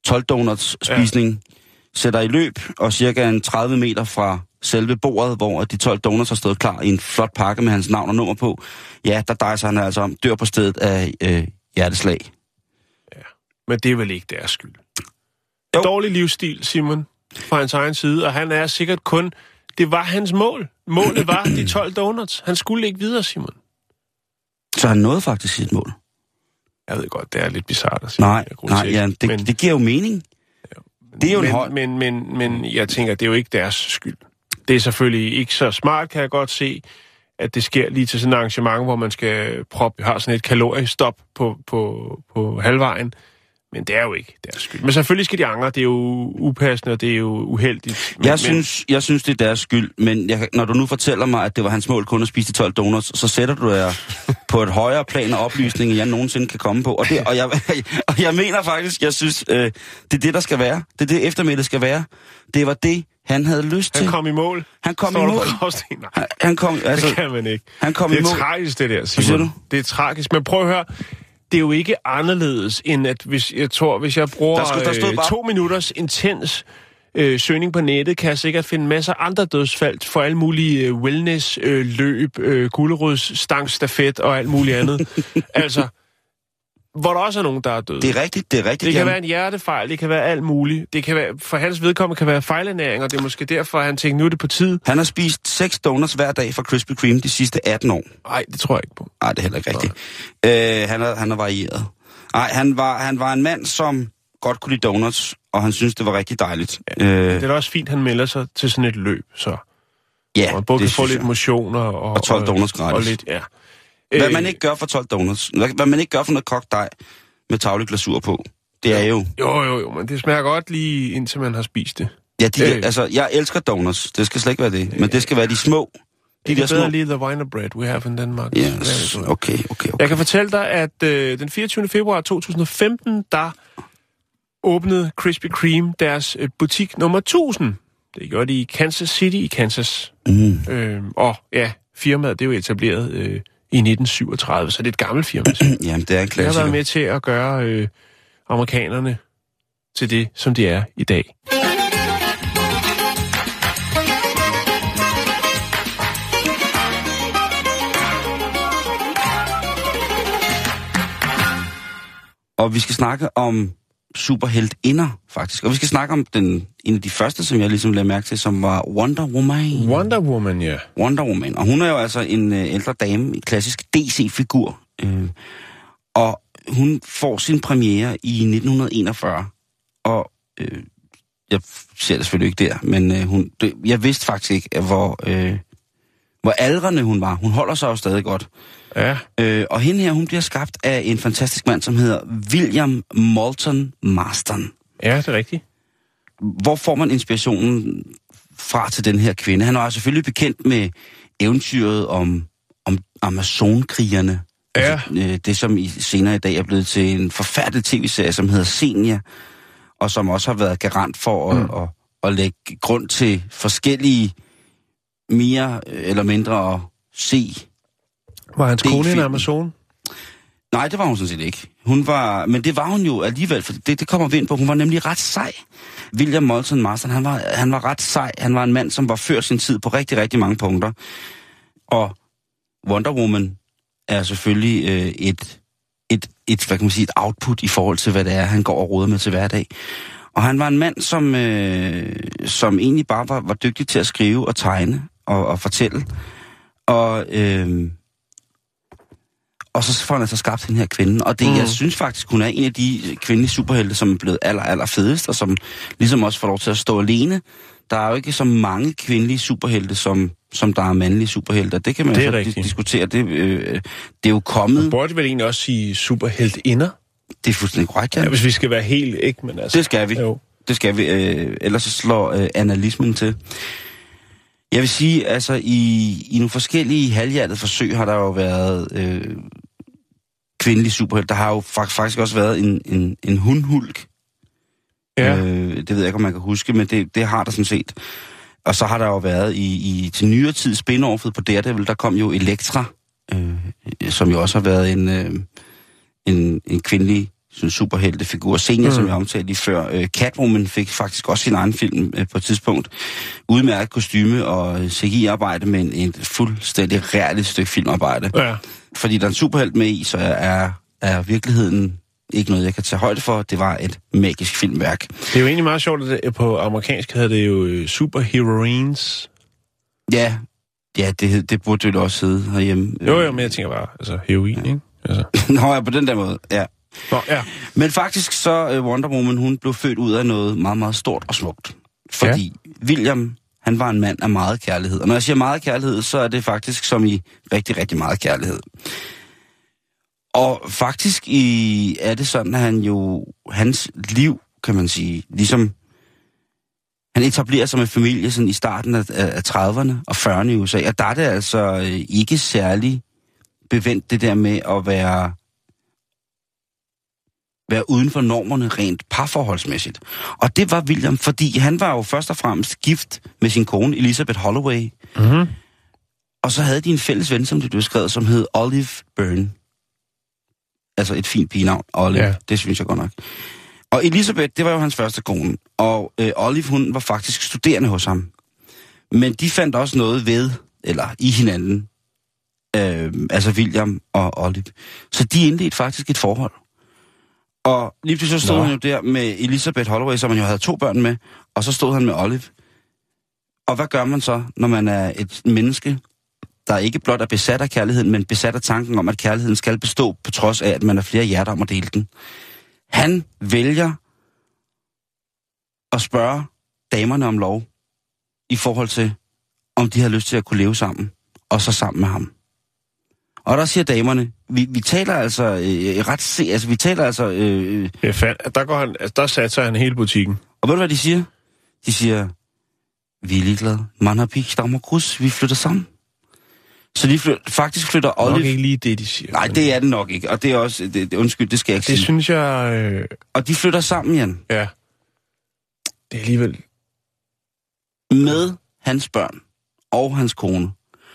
12 donuts spisning, ja. sætter i løb, og cirka en 30 meter fra selve bordet, hvor de 12 donuts har stået klar i en flot pakke med hans navn og nummer på, ja, der dejser han altså om, dør på stedet af øh, hjerteslag. men det er vel ikke deres skyld. Jo. Dårlig livsstil, Simon, fra hans egen side, og han er sikkert kun... Det var hans mål. Målet var de 12 donuts. Han skulle ikke videre, Simon. Så han nåede faktisk sit mål. Jeg ved godt, det er lidt bizarrt at sige. Nej, nej ja, det, men, det giver jo mening. Det er jo en men, høj... men, men, men jeg tænker, det er jo ikke deres skyld. Det er selvfølgelig ikke så smart, kan jeg godt se, at det sker lige til sådan et arrangement, hvor man skal proppe, har sådan et kaloriestop på, på, på halvvejen. Men det er jo ikke deres skyld. Men selvfølgelig skal de angre. Det er jo upassende, og det er jo uheldigt. Men, Jeg synes, jeg synes, det er deres skyld, men jeg, når du nu fortæller mig, at det var hans mål kun at spise de 12 donuts, så sætter du dig på et højere plan af oplysning, end jeg nogensinde kan komme på. Og, det, og, jeg, og jeg mener faktisk, jeg synes, øh, det er det, der skal være. Det er det, eftermiddag skal være. Det var det, han havde lyst Han til. kom i mål. Han kom Står i mål. Nej, Han, han kom, altså, det kan man ikke. han kom det i er mål. tragisk, det der, siger Simon. du? Det er tragisk. Men prøv at høre. Det er jo ikke anderledes, end at hvis jeg tror, hvis jeg bruger Der skulle- der stod øh, bare- to minutters intens øh, søgning på nettet, kan jeg sikkert finde masser af andre dødsfald for alle mulige øh, wellness, øh, løb, øh, gulerods, stang, stafet og alt muligt andet. altså, hvor der også er nogen, der er døde. Det er rigtigt, det er rigtigt. Det kan Jan. være en hjertefejl, det kan være alt muligt. Det kan være, for hans vedkommende kan være fejlernæring, og det er måske derfor, at han tænker, nu er det på tide. Han har spist seks donuts hver dag fra Krispy Kreme de sidste 18 år. Nej, det tror jeg ikke på. Nej, det er heller ikke rigtigt. Øh, han, er, han er varieret. Nej, han var, han var en mand, som godt kunne lide donuts, og han synes det var rigtig dejligt. Ja, Øh, det er da også fint, han melder sig til sådan et løb, så ja man både kan det få synes lidt motion og, Og 12 donuts gratis. Og lidt, ja. Hvad Øh, man ikke gør for 12 donuts, hvad, hvad man ikke gør for noget kogt dej med tavlig glasur på, det er jo... Jo, jo, jo, men det smager godt lige indtil man har spist det. Ja, de, Øh. øh. altså, jeg elsker donuts, det skal slet ikke være det, men det skal være de små. De Det der er små... bedre lige the winer bread we have in Denmark. Yes, okay, okay, okay. Jeg kan fortælle dig, at øh, den 24. februar 2015, der åbnede Krispy Kreme deres øh, butik nummer 1000. Det gjorde de i Kansas City i Kansas. Mm. Øh, og ja, firmaet det er jo etableret øh, i 1937, så det er et gammelt firma. Jamen, det er en Jeg har klassiker. været med til at gøre øh, amerikanerne til det, som de er i dag. Og vi skal snakke om superheltinder, faktisk. Og vi skal snakke om den, en af de første, som jeg ligesom lagde mærke til, som var Wonder Woman. Wonder Woman, ja. Wonder Woman. Og hun er jo altså en øh, ældre dame, en klassisk DC-figur. Øh, og hun får sin premiere i 1941. Og øh, jeg ser det selvfølgelig ikke der, men øh, hun, det, jeg vidste faktisk ikke, hvor, øh, hvor aldrende hun var. Hun holder sig jo stadig godt. Ja, Øh, og hende her, hun bliver skabt af en fantastisk mand, som hedder William Moulton Marston. ja det er rigtigt. Hvor får man inspirationen fra til den her kvinde? Han var selvfølgelig bekendt med eventyret om, om Amazonkrigerne. Ja. Altså, øh, det, som i, senere i dag er blevet til en forfærdelig tv-serie, som hedder Senia, og som også har været garant for at, Mm. at, at lægge grund til forskellige mere eller mindre at se Var hans kone en. Amazon? Nej, det var hun sådan set ikke. Hun var, men det var hun jo alligevel, for det, det kommer vi ind på. Hun var nemlig ret sej. William Moulton Marston, han var, han var ret sej. Han var en mand, som var før sin tid på rigtig, rigtig mange punkter. Og Wonder Woman er selvfølgelig øh, et, et, et, hvad kan man sige, et output i forhold til, hvad det er, han går og råder med til hverdag. Og han var en mand, som, øh, som egentlig bare var, var dygtig til at skrive og tegne og, og fortælle. Og, øh, og så får han altså skabt den her kvinde. Og det, Mm. jeg synes faktisk, hun er en af de kvindelige superhelte, som er blevet aller, aller fedest, og som ligesom også får lov til at stå alene. Der er jo ikke så mange kvindelige superhelte, som, som der er mandlige superhelte. Det kan man Det er så rigtigt. dis- diskutere. Det, øh, det er jo kommet. Burde vel egentlig også sige superheltinder? Det er fuldstændig korrekt, ja. Ja, hvis vi skal være helt, ikke? Men altså, Det skal vi. Jo. Det skal vi. Øh, ellers så slår øh, analismen til. Jeg vil sige, altså i, i nogle forskellige halvhjertede forsøg har der jo været øh, kvindelige superhelte. Der har jo fak- faktisk også været en, en, en hundhulk. Ja. Øh, det ved jeg ikke, om man kan huske, men det, det har der sådan set. Og så har der jo været i, i til nyere tid spin-offet på Daredevil, der kom jo Elektra, øh, som jo også har været en, øh, en, en kvindelig sådan superheltefigur. Senior, Mm. som jeg omtalte lige før. Øh, Catwoman fik faktisk også sin egen film øh, på et tidspunkt. Udmærket kostyme og øh, CGI-arbejde, men et fuldstændig realistisk stykke filmarbejde. ja. Fordi der er en superhelt med i, så er, er virkeligheden ikke noget, jeg kan tage højde for. Det var et magisk filmværk. Det er jo egentlig meget sjovt, at det, på amerikansk hedder det jo superheroines. Ja, ja det, det burde det jo også hedde herhjemme. Jo, jo, men jeg tænker bare, altså heroin, ikke? Altså. Nå ja, på den der måde, ja. Nå, ja. Men faktisk så uh, Wonder Woman, hun blev født ud af noget meget, meget stort og smukt. Fordi ja. William, han var en mand af meget kærlighed. Og når jeg siger meget kærlighed, så er det faktisk som i rigtig, rigtig meget kærlighed. Og faktisk i, er det sådan, at han jo, hans liv, kan man sige, ligesom, han etablerer sig med familie sådan i starten af, af, af 30'erne og 40'erne i USA. Og der er det altså øh, ikke særlig bevendt det der med at være være uden for normerne rent parforholdsmæssigt. Og det var William, fordi han var jo først og fremmest gift med sin kone Elizabeth Holloway. Mm-hmm. Og så havde de en fælles ven, som det blev skrevet, som hed Olive Byrne. Altså et fint pigenavn, Olive. Ja. Ja. Det synes jeg godt nok. Og Elizabeth, det var jo hans første kone. Og øh, Olive, hun var faktisk studerende hos ham. Men de fandt også noget ved, eller i hinanden. Øh, altså William og Olive. Så de indledte faktisk et forhold. Og lige pludselig så stod Nå. han jo der med Elizabeth Holloway, som han jo havde to børn med. Og så stod han med Olive. Og hvad gør man så, når man er et menneske, der ikke blot er besat af kærligheden, men besat af tanken om, at kærligheden skal bestå, på trods af, at man er flere hjerter om at dele den. Han vælger at spørge damerne om lov, i forhold til, om de har lyst til at kunne leve sammen, og så sammen med ham. Og der siger damerne, vi, vi taler altså øh, ret se, altså vi taler altså... Øh, Ja, fand, der, går han, altså, der satser han hele butikken. og ved du, hvad de siger? De siger, vi er ligeglade. Man har pig, der krus, vi flytter sammen. Så de flytter, faktisk flytter Nok Olive... ikke lige det, de siger. Nej, det er det nok ikke, og det er også... Det, det, undskyld, det skal jeg ikke Det sige. synes jeg... Øh, Og de flytter sammen, Jan, ja. Det er alligevel... med hans børn og hans kone.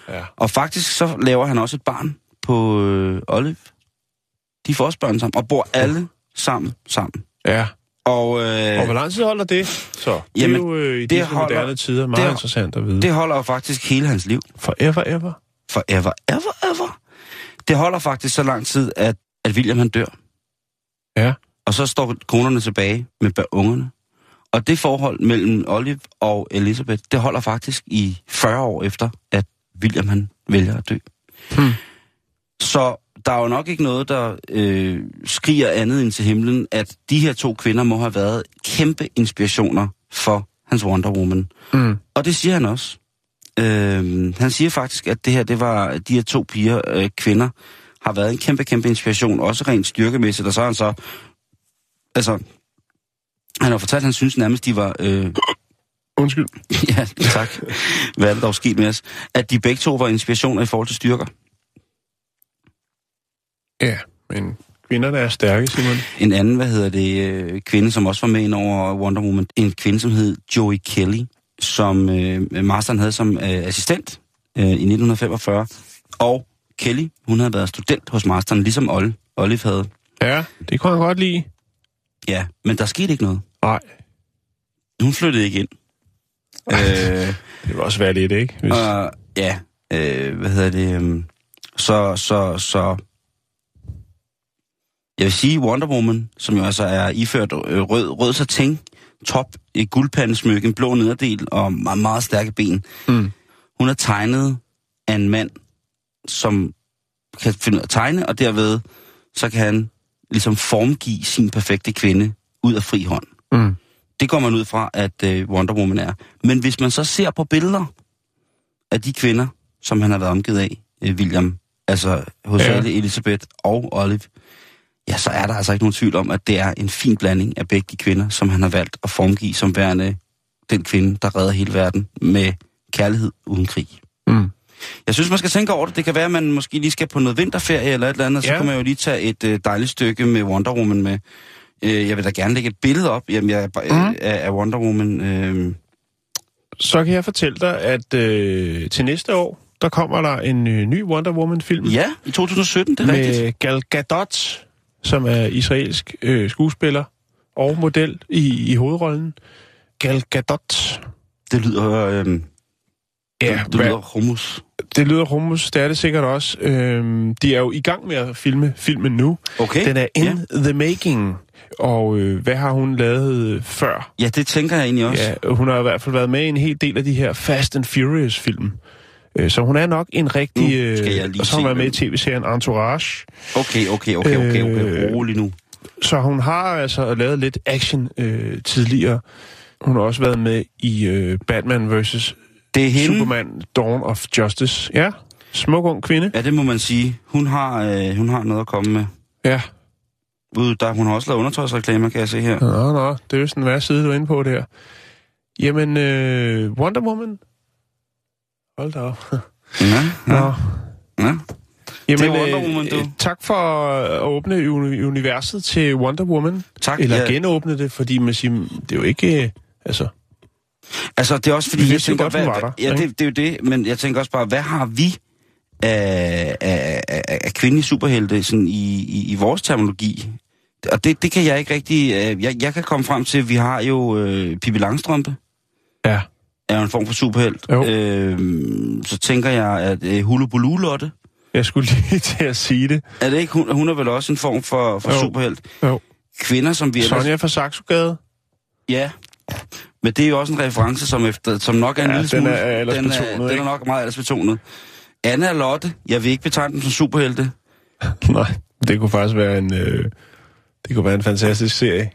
Ja. Og faktisk så laver han også et barn på øh, Olive. De får også børn sammen, og bor alle sammen sammen. Ja. Og, øh, Og hvor lang tid holder det? Så det Jamen, er jo øh, i det disse holder- moderne tider meget det- interessant at vide. det holder jo faktisk hele hans liv. Forever, ever. Forever, ever, ever. Det holder faktisk så lang tid, at, at William han dør. Ja. Og så står konerne tilbage med ungerne. Og det forhold mellem Olive og Elizabeth, det holder faktisk i 40 år efter, at William han vælger at dø. Hmm. Så der er jo nok ikke noget, der øh, skriger andet end til himlen, at de her to kvinder må have været kæmpe inspirationer for hans Wonder Woman. Mm. Og det siger han også. Øh, han siger faktisk, at det her, det var de her to piger, øh, kvinder, har været en kæmpe, kæmpe inspiration, også rent styrkemæssigt, og så har han så, altså, han har fortalt, at han synes nærmest, de var, øh, Undskyld. ja, tak, hvad er det dog sket med os, at de begge to var inspirationer i forhold til styrker. Ja, men kvinderne er stærke, Simon. En anden, hvad hedder det, øh, kvinde, som også var med ind over Wonder Woman, en kvinde, som hed Joey Kelly, som øh, Masteren havde som øh, assistent øh, i 1945. Og Kelly, hun havde været student hos Masteren, ligesom Olle, Olive havde. Ja, det kunne han godt lide. Ja, men der skete ikke noget. Nej, Hun flyttede ikke ind. øh, det vil også være lidt, ikke? Hvis... og, ja, øh, hvad hedder det? Øh, så, så, så... Jeg vil sige, Wonder Woman, som jo altså er iført øh, rød, rød satin, top, et guldpandesmykke, en blå nederdel og meget, meget stærke ben. Mm. Hun er tegnet af en mand, som kan finde at tegne, og derved så kan han ligesom formgive sin perfekte kvinde ud af fri hånd. Mm. Det går man ud fra, at øh, Wonder Woman er. Men hvis man så ser på billeder af de kvinder, som han har været omgivet af, øh, William, altså hos ja. Elisabeth og Olive, ja, så er der altså ikke nogen tvivl om, at det er en fin blanding af begge de kvinder, som han har valgt at formgive som værende den kvinde, der redder hele verden med kærlighed uden krig. Mm. Jeg synes, man skal tænke over det. Det kan være, at man måske lige skal på noget vinterferie eller et eller andet, ja. så kan man jo lige tage et øh, dejligt stykke med Wonder Woman med. Øh, jeg vil da gerne lægge et billede op jamen, jeg, øh, Mhm. af, af Wonder Woman. Øh, Så kan jeg fortælle dig, at øh, til næste år, der kommer der en øh, ny Wonder Woman-film ja, i 2017, det er rigtigt. med Gal Gadot, som er israelsk øh, skuespiller og model i, i hovedrollen. Gal Gadot. Det lyder, øh, det, det hvad- lyder hummus. det lyder rummus, det er det sikkert også. Øhm, de er jo i gang med at filme filmen nu. Okay. Den er in ja. the making. Og øh, hvad har hun lavet før? ja, det tænker jeg egentlig også. Ja, hun har i hvert fald været med i en hel del af de her Fast and Furious-film. Øh, Så hun er nok en rigtig... Nu skal øh, jeg lige og så har hun været med i tv-serien Entourage. Okay, okay, okay, okay, okay. Øh, Rolig nu. Så hun har altså lavet lidt action øh, tidligere. Hun har også været med i øh, Batman vs. Det er hende. Superman Dawn of Justice. Ja, smuk ung kvinde. Ja, det må man sige. Hun har, øh, hun har noget at komme med. Ja. Ud, der, hun har også lavet undertøjsreklamer, kan jeg se her. Nå, nå, det er jo sådan en værre side, du er inde på der. Jamen, øh, Wonder Woman. Hold da op. Ja, ja, Nå. ja. Jamen, Det er Wonder Woman, du. øh, tak for at åbne uni- universet til Wonder Woman. Tak. Eller ja. genåbne det, fordi man siger, det er jo ikke... øh, Altså, Altså, det er også fordi, jeg jo tænker, godt, hvad, der, ja, det, det er jo det, men jeg tænker også bare, hvad har vi af, af, af, af kvindelige superhelte sådan i, i, i vores terminologi? Og det, det kan jeg ikke rigtig... Øh, jeg, jeg kan komme frem til, at vi har jo øh, Pippi Langstrømpe, ja. Er jo en form for superhelt. Jo. Øh, så tænker jeg, at øh, Hulubulu Lotte, Jeg skulle lige til at sige det. er det ikke, hun, hun er vel også en form for, for Jo. superhelt? Jo. Kvinder, som vi ellers... Sonja fra Saxogade. Ja, men det er jo også en reference, som, efter, som nok er en Ja, lille den smule... er aldersbetonet, den er, den er nok meget aldersbetonet. Anna og Lotte, jeg vil ikke betegne dem som superhelte. Nej, det kunne faktisk være en, øh, det kunne være en fantastisk serie. De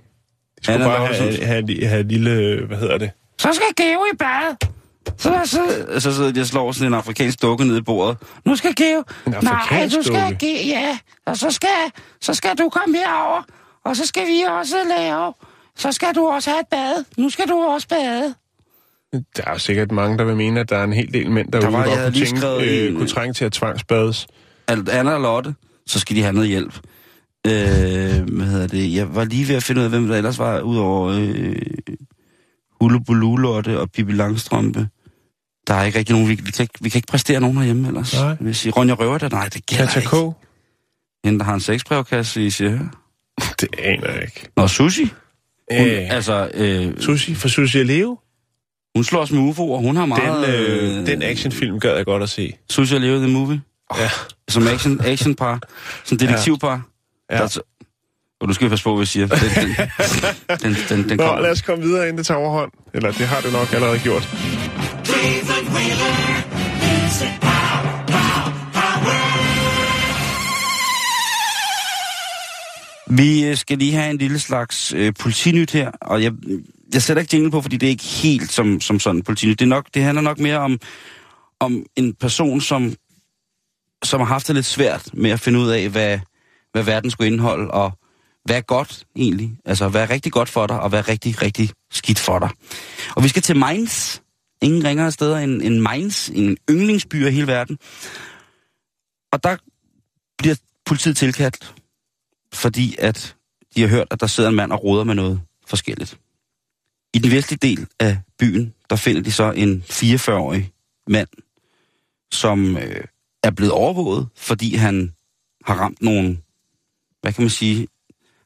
skulle Anna bare Lotte, have, have, have, have lille, hvad hedder det? Så skal Geo i bad. Så, så, så sidder de og slår sådan en afrikansk dukke ned i bordet. Nu skal Geo. En afrikansk du skal dukke? Ge- ja. Og så skal, så skal du komme herover. Og så skal vi også lave. Så skal du også have et bad. Nu skal du også bade. Der er jo sikkert mange, der vil mene, at der er en hel del mænd var- der jeg godt kunne, lige tænke, øh, en- kunne trænge til at tvangsbades. Alt Anna og Lotte, så skal de have noget hjælp. Øh, hvad hedder det? Jeg var lige ved at finde ud af, hvem der ellers var, udover øh, Hulubulu Lotte og Pippi Langstrømpe. Der er ikke rigtig nogen, vi, vi, kan, ikke, vi kan ikke præstere nogen herhjemme ellers. Nej. Vil sige, Ronja Røver, der, nej, det gælder Katja K? ikke. Hende, der har en sexbrevkasse i siger. Det aner jeg ikke. Nå, Sushi. Hun, Øh, altså, øh, Sushi for Sushi at leve? hun slår os med UFO, og hun har Den, meget... øh, den actionfilm gad jeg godt at se. Sushi og Leve, the movie. Ja. Som action, actionpar. Som detektivpar. Ja. Der, er så- og nu skal passe på, hvad jeg siger. Den, den, den, den, den Nå, kommer. lad os komme videre, inden det tager overhånd. Eller det har det nok allerede gjort. Vi øh, skal lige have en lille slags øh, politinyt her, og jeg, jeg sætter ikke jingle på, fordi det er ikke helt som, som sådan politinyt. Det, er nok, det handler nok mere om, om en person, som, som har haft det lidt svært med at finde ud af, hvad, hvad verden skulle indeholde, og hvad er godt egentlig. Altså, hvad er rigtig godt for dig, og hvad er rigtig, rigtig skidt for dig. Og vi skal til Mainz. Ingen ringere steder end, end Mainz, en yndlingsby af hele verden. Og der bliver politiet tilkaldt, fordi at de har hørt, at der sidder en mand og roder med noget forskelligt. I den vestlige del af byen, der finder de så en 44-årig mand, som øh, er blevet overvåget, fordi han har ramt nogle, hvad kan man sige,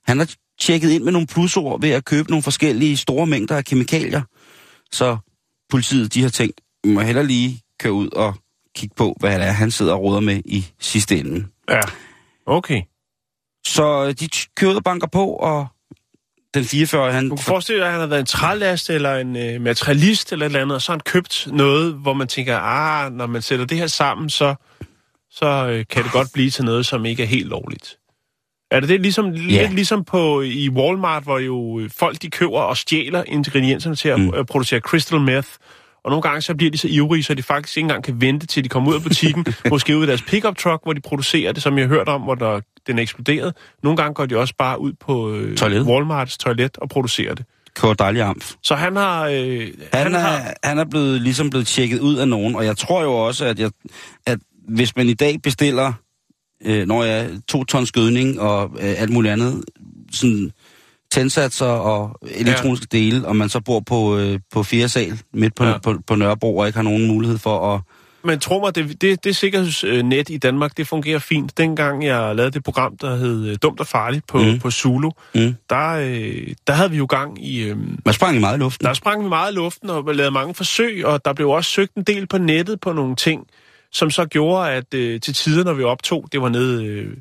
han har tjekket ind med nogle plusord ved at købe nogle forskellige store mængder af kemikalier. Så politiet, de har tænkt, vi må heller lige køre ud og kigge på, hvad det er, han sidder og roder med i sidste ende. Ja. Okay. Så øh, de kører og banker på, og den 44 han... Du kan forestille dig, at han har været en trælast eller en øh, materialist eller et eller andet, og så har han købt noget, hvor man tænker, ah, når man sætter det her sammen, så, så øh, kan det godt blive til noget, som ikke er helt lovligt. Er det det ligesom, Ja. lidt ligesom på i Walmart, hvor jo øh, folk de køber og stjæler ingredienserne til at Mm. mm. producere crystal meth, og nogle gange så bliver de så ivrige, så de faktisk ikke engang kan vente til de kommer ud af butikken, måske ud i deres pickup truck, hvor de producerer det, som jeg har hørt om, hvor der, den er eksploderet. Nogle gange går de også bare ud på øh, Toilet. Walmarts toilet og producerer det. Dejlig amf. Så han har... Øh, Han, han er, har han er blevet, ligesom blevet tjekket ud af nogen, og jeg tror jo også, at, jeg, at hvis man i dag bestiller, øh, når jeg to tons gødning og øh, alt muligt andet, sådan tændsatser og elektroniske ja. dele, og man så bor på, øh, på fjerde sal midt på, ja. På, på Nørrebro, og ikke har nogen mulighed for at... Men tro mig, det, det, det sikkerhedsnet i Danmark, det fungerer fint. Dengang jeg lavede det program, der hed øh, Dumt og Farligt på, Mm. på Zulu, Mm. der, øh, der havde vi jo gang i... Øh, Man sprang i meget i luften. der sprang vi meget i luften og lavede mange forsøg, og der blev også søgt en del på nettet på nogle ting, som så gjorde, at øh, til tider, når vi optog, det var nede, øh,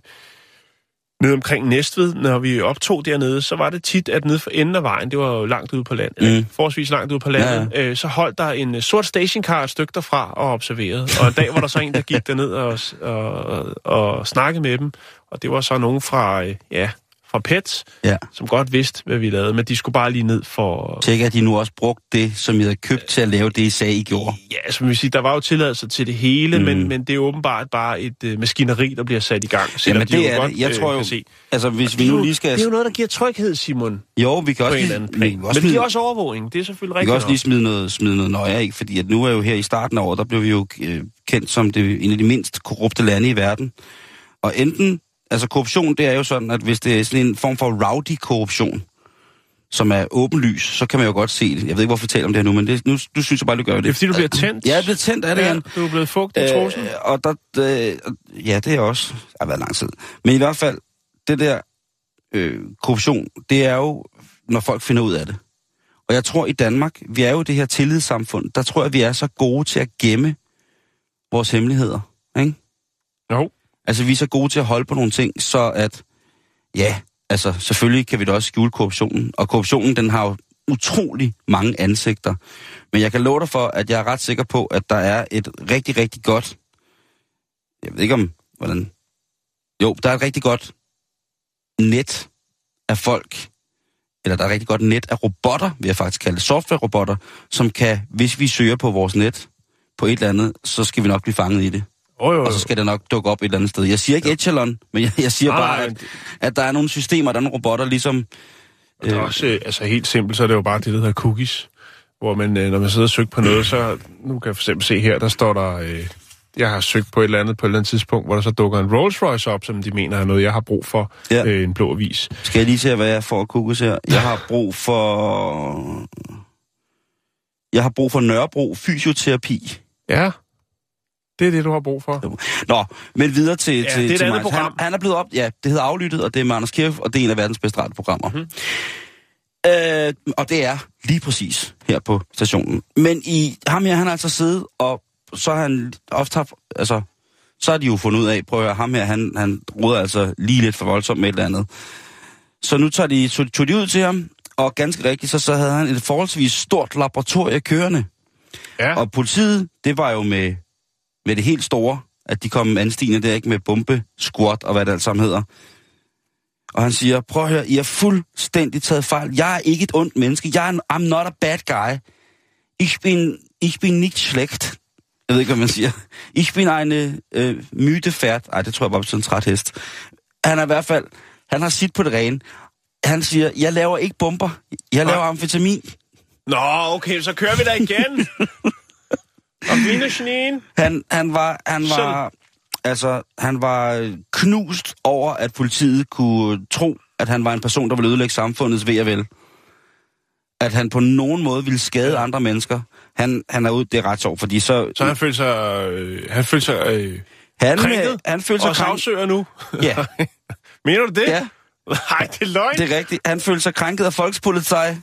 nede omkring Næstved, når vi optog dernede, så var det tit, at nede for enden af vejen, det var jo langt ude på landet, Mm. mm. forholdsvis langt ude på landet, ja. Øh, så holdt der en øh, sort stationcar et stykke derfra og observerede. Og en dag var der så en, der gik derned og, og, og snakkede med dem, og det var så nogen fra, øh, ja, fra PET, Ja. som godt vidste, hvad vi lavede, men de skulle bare lige ned for, Tjekke, at de nu også brugte det, som I havde købt til at lave det, I sagde, I gjorde. Ja, som vi siger, der var jo tilladelser til det hele, Mm. men, men det er åbenbart bare et øh, maskineri, der bliver sat i gang. selvom Jamen, de det jo er godt, det. Jeg øh, tror jo, kan se. altså hvis Det vi er nu lige skal... Det er jo noget, der giver tryghed, Simon, Jo, vi kan også en lige, vi kan Men også det smide- giver også overvågning, det er selvfølgelig Vi rigtigt kan også lige smide noget, smide noget nøje af, fordi at nu er jo her i starten af året, der blev vi jo øh, kendt som det, en af de mindst korrupte lande i verden. Og enten, altså korruption, det er jo sådan, at hvis det er sådan en form for rowdy korruption, som er åbenlys, så kan man jo godt se det. Jeg ved ikke, hvorfor jeg taler om det her nu, men det, nu, nu synes jeg bare, du gør det. Det er fordi, du bliver tændt. Ja, jeg er blevet tændt af det, ja, du er blevet fugt i trussen. Øh, og der, øh, ja, det er også, det har været lang tid. Men i hvert fald, det der øh, korruption, det er jo, når folk finder ud af det. Og jeg tror i Danmark, vi er jo det her tillidssamfund, der tror jeg, vi er så gode til at gemme vores hemmeligheder. Ikke? Altså, vi er så gode til at holde på nogle ting, så at, ja, altså, selvfølgelig kan vi da også skjule korruptionen. Og korruptionen, den har jo utrolig mange ansigter. Men jeg kan love dig for, at jeg er ret sikker på, at der er et rigtig, rigtig godt jeg ved ikke om, hvordan... Jo, der er et rigtig godt net af folk, eller der er et rigtig godt net af robotter, vil jeg faktisk kalde det, software-robotter, som kan, hvis vi søger på vores net på et eller andet, så skal vi nok blive fanget i det. Jo, jo, Og så skal det nok dukke op et eller andet sted. Jeg siger ikke Echelon, men jeg, jeg siger Nej, bare, nej, at, at der er nogle systemer, der er nogle robotter, ligesom... Og det er også, øh, altså helt simpelt, så er det jo bare det, der hedder cookies. Hvor man, øh, når man sidder og søger på noget, så nu kan jeg for eksempel se her, der står der, øh, jeg har søgt på et eller andet på et eller andet tidspunkt, hvor der så dukker en Rolls Royce op, som de mener er noget, jeg har brug for, Ja. øh, en blå avis. Skal jeg lige se, hvad jeg får kugges her? Jeg har brug for... Jeg har brug for Nørrebro fysioterapi. Ja, det er det, du har brug for. Nå, men videre til, Ja, til, det er til program. Han, han er blevet op... Ja, det hedder Aflyttet, og det er med Anders Kirch, og det er en af verdens bedste radioprogrammer. Mm-hmm. Øh, og det er lige præcis her på stationen. Men i ham her, han har altså siddet, og så har han ofte haft... Altså, så har de jo fundet ud af, prøv at høre, ham her, han, han ruder altså lige lidt for voldsomt med et eller andet. Så nu tager de, tog, tog de ud til ham, og ganske rigtigt, så, så havde han et forholdsvis stort laboratorie kørende. Ja, Og politiet, det var jo med, med det helt store, at de kom anstigende der, ikke med bombe, squat og hvad det alt sammen hedder. Og han siger, prøv at høre, I har fuldstændig taget fejl. Jeg er ikke et ondt menneske. Jeg er en, I'm not a bad guy. Ich bin, ich bin nicht schlecht. Jeg ved ikke, hvad man siger. Ich bin eine øh, mytefærd. Ej, det tror jeg bare betyder en træt hest. Han er i hvert fald, han har sit på det rene. Han siger, jeg laver ikke bomber. Jeg laver amfetamin. Nå, okay, så kører vi da igen. og Wiener Han, han var, han var, altså, han var øh, knust over, at politiet kunne tro, at han var en person, der ville ødelægge samfundets ved og vel. At han på nogen måde ville skade andre mennesker. Han, han er ude, det er ret sjovt, fordi så... Så han følte sig, øh, han følte sig øh, han, krænket øh, han følte sig og krænket. sagsøger nu. Ja, Mener du det? ja, Nej, det er løgn. det er rigtigt. Han følte sig krænket af folkspolitik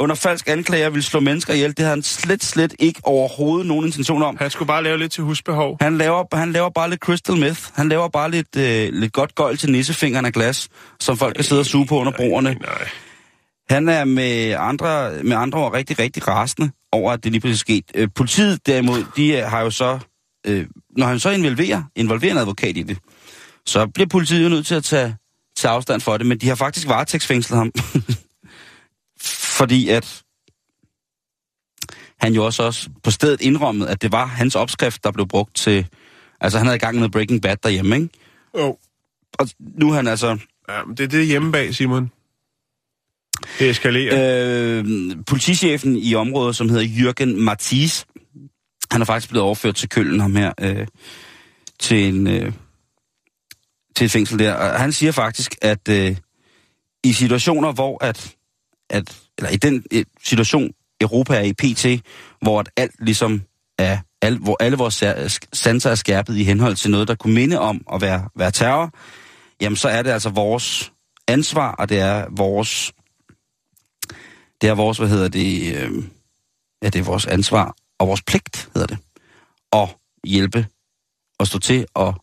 under falsk anklager ville slå mennesker ihjel. Det havde han slet, slet ikke overhovedet nogen intention om. Han skulle bare lave lidt til husbehov. Han laver, han laver bare lidt crystal meth. Han laver bare lidt, øh, lidt godt gøjl til nissefingeren af glas, som folk kan sidde og suge på under broerne. Nej. Han er med andre, med andre ord rigtig, rigtig rasende over, at det lige pludselig er sket. Øh, politiet derimod, de øh, har jo så, øh, når han så involverer, involverer en advokat i det, så bliver politiet jo nødt til at tage, tage afstand for det, men de har faktisk varetægtsfængslet ham. Fordi at han jo også, også på stedet indrømmede, at det var hans opskrift, der blev brugt til... Altså, han havde i gang med Breaking Bad derhjemme, ikke? Jo. Og nu er han altså... Ja, men det er det hjemme bag, Simon. Det eskalerer. Øh, politichefen i området, som hedder Jürgen Mathis, han er faktisk blevet overført til Køln, ham her, øh, til, en, øh, til et fængsel der. Og han siger faktisk, at øh, i situationer, hvor at, at eller i den øh, situation, Europa er i PT, hvor at alt ligesom er, al, hvor alle vores sanser er skærpet i henhold til noget, der kunne minde om at være, være terror, jamen så er det altså vores ansvar, og det er vores det er vores, hvad hedder det, øh, ja, det er vores ansvar og vores pligt, hedder det, at hjælpe og stå til og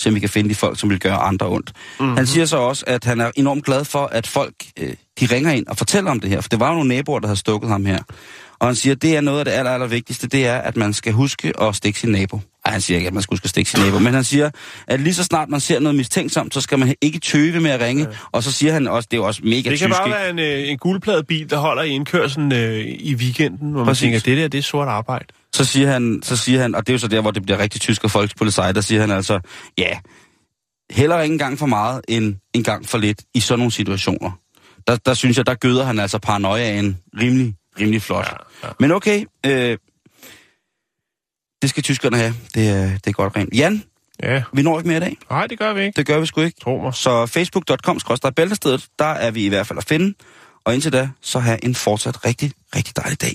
se, om vi kan finde de folk, som vil gøre andre ondt. Mm-hmm. Han siger så også, at han er enormt glad for, at folk, øh, de ringer ind og fortæller om det her, for det var jo nogle naboer, der havde stukket ham her. Og han siger, at det er noget af det aller, aller vigtigste, det er, at man skal huske at stikke sin nabo. Ej, han siger ikke, at man skal huske at stikke sin nabo, men han siger, at lige så snart man ser noget mistænksomt, så skal man ikke tøve med at ringe. Ja. Og så siger han også, det er jo også mega det kan tysk, bare ikke? være en, øh, en guldpladebil, der holder i indkørselen øh, i weekenden, hvor man Præcis. tænker, det der, det er sort arbejde. Så siger han, så siger han, og det er jo så der, hvor det bliver rigtig tysk og folkspolitik, der siger han altså, ja, heller ikke en gang for meget, end en gang for lidt i sådan nogle situationer. Der, der synes jeg, der gøder han altså paranoiaen rimelig, rimelig flot. Ja, ja. Men okay, øh, det skal tyskerne have. Det, er- det er godt rent. Jan, Ja, vi når ikke mere i dag. nej, det gør vi ikke. Det gør vi sgu ikke. Tro mig. Så facebook.com bæltestedet, der er vi i hvert fald at finde. Og indtil da, så have en fortsat rigtig, rigtig dejlig dag.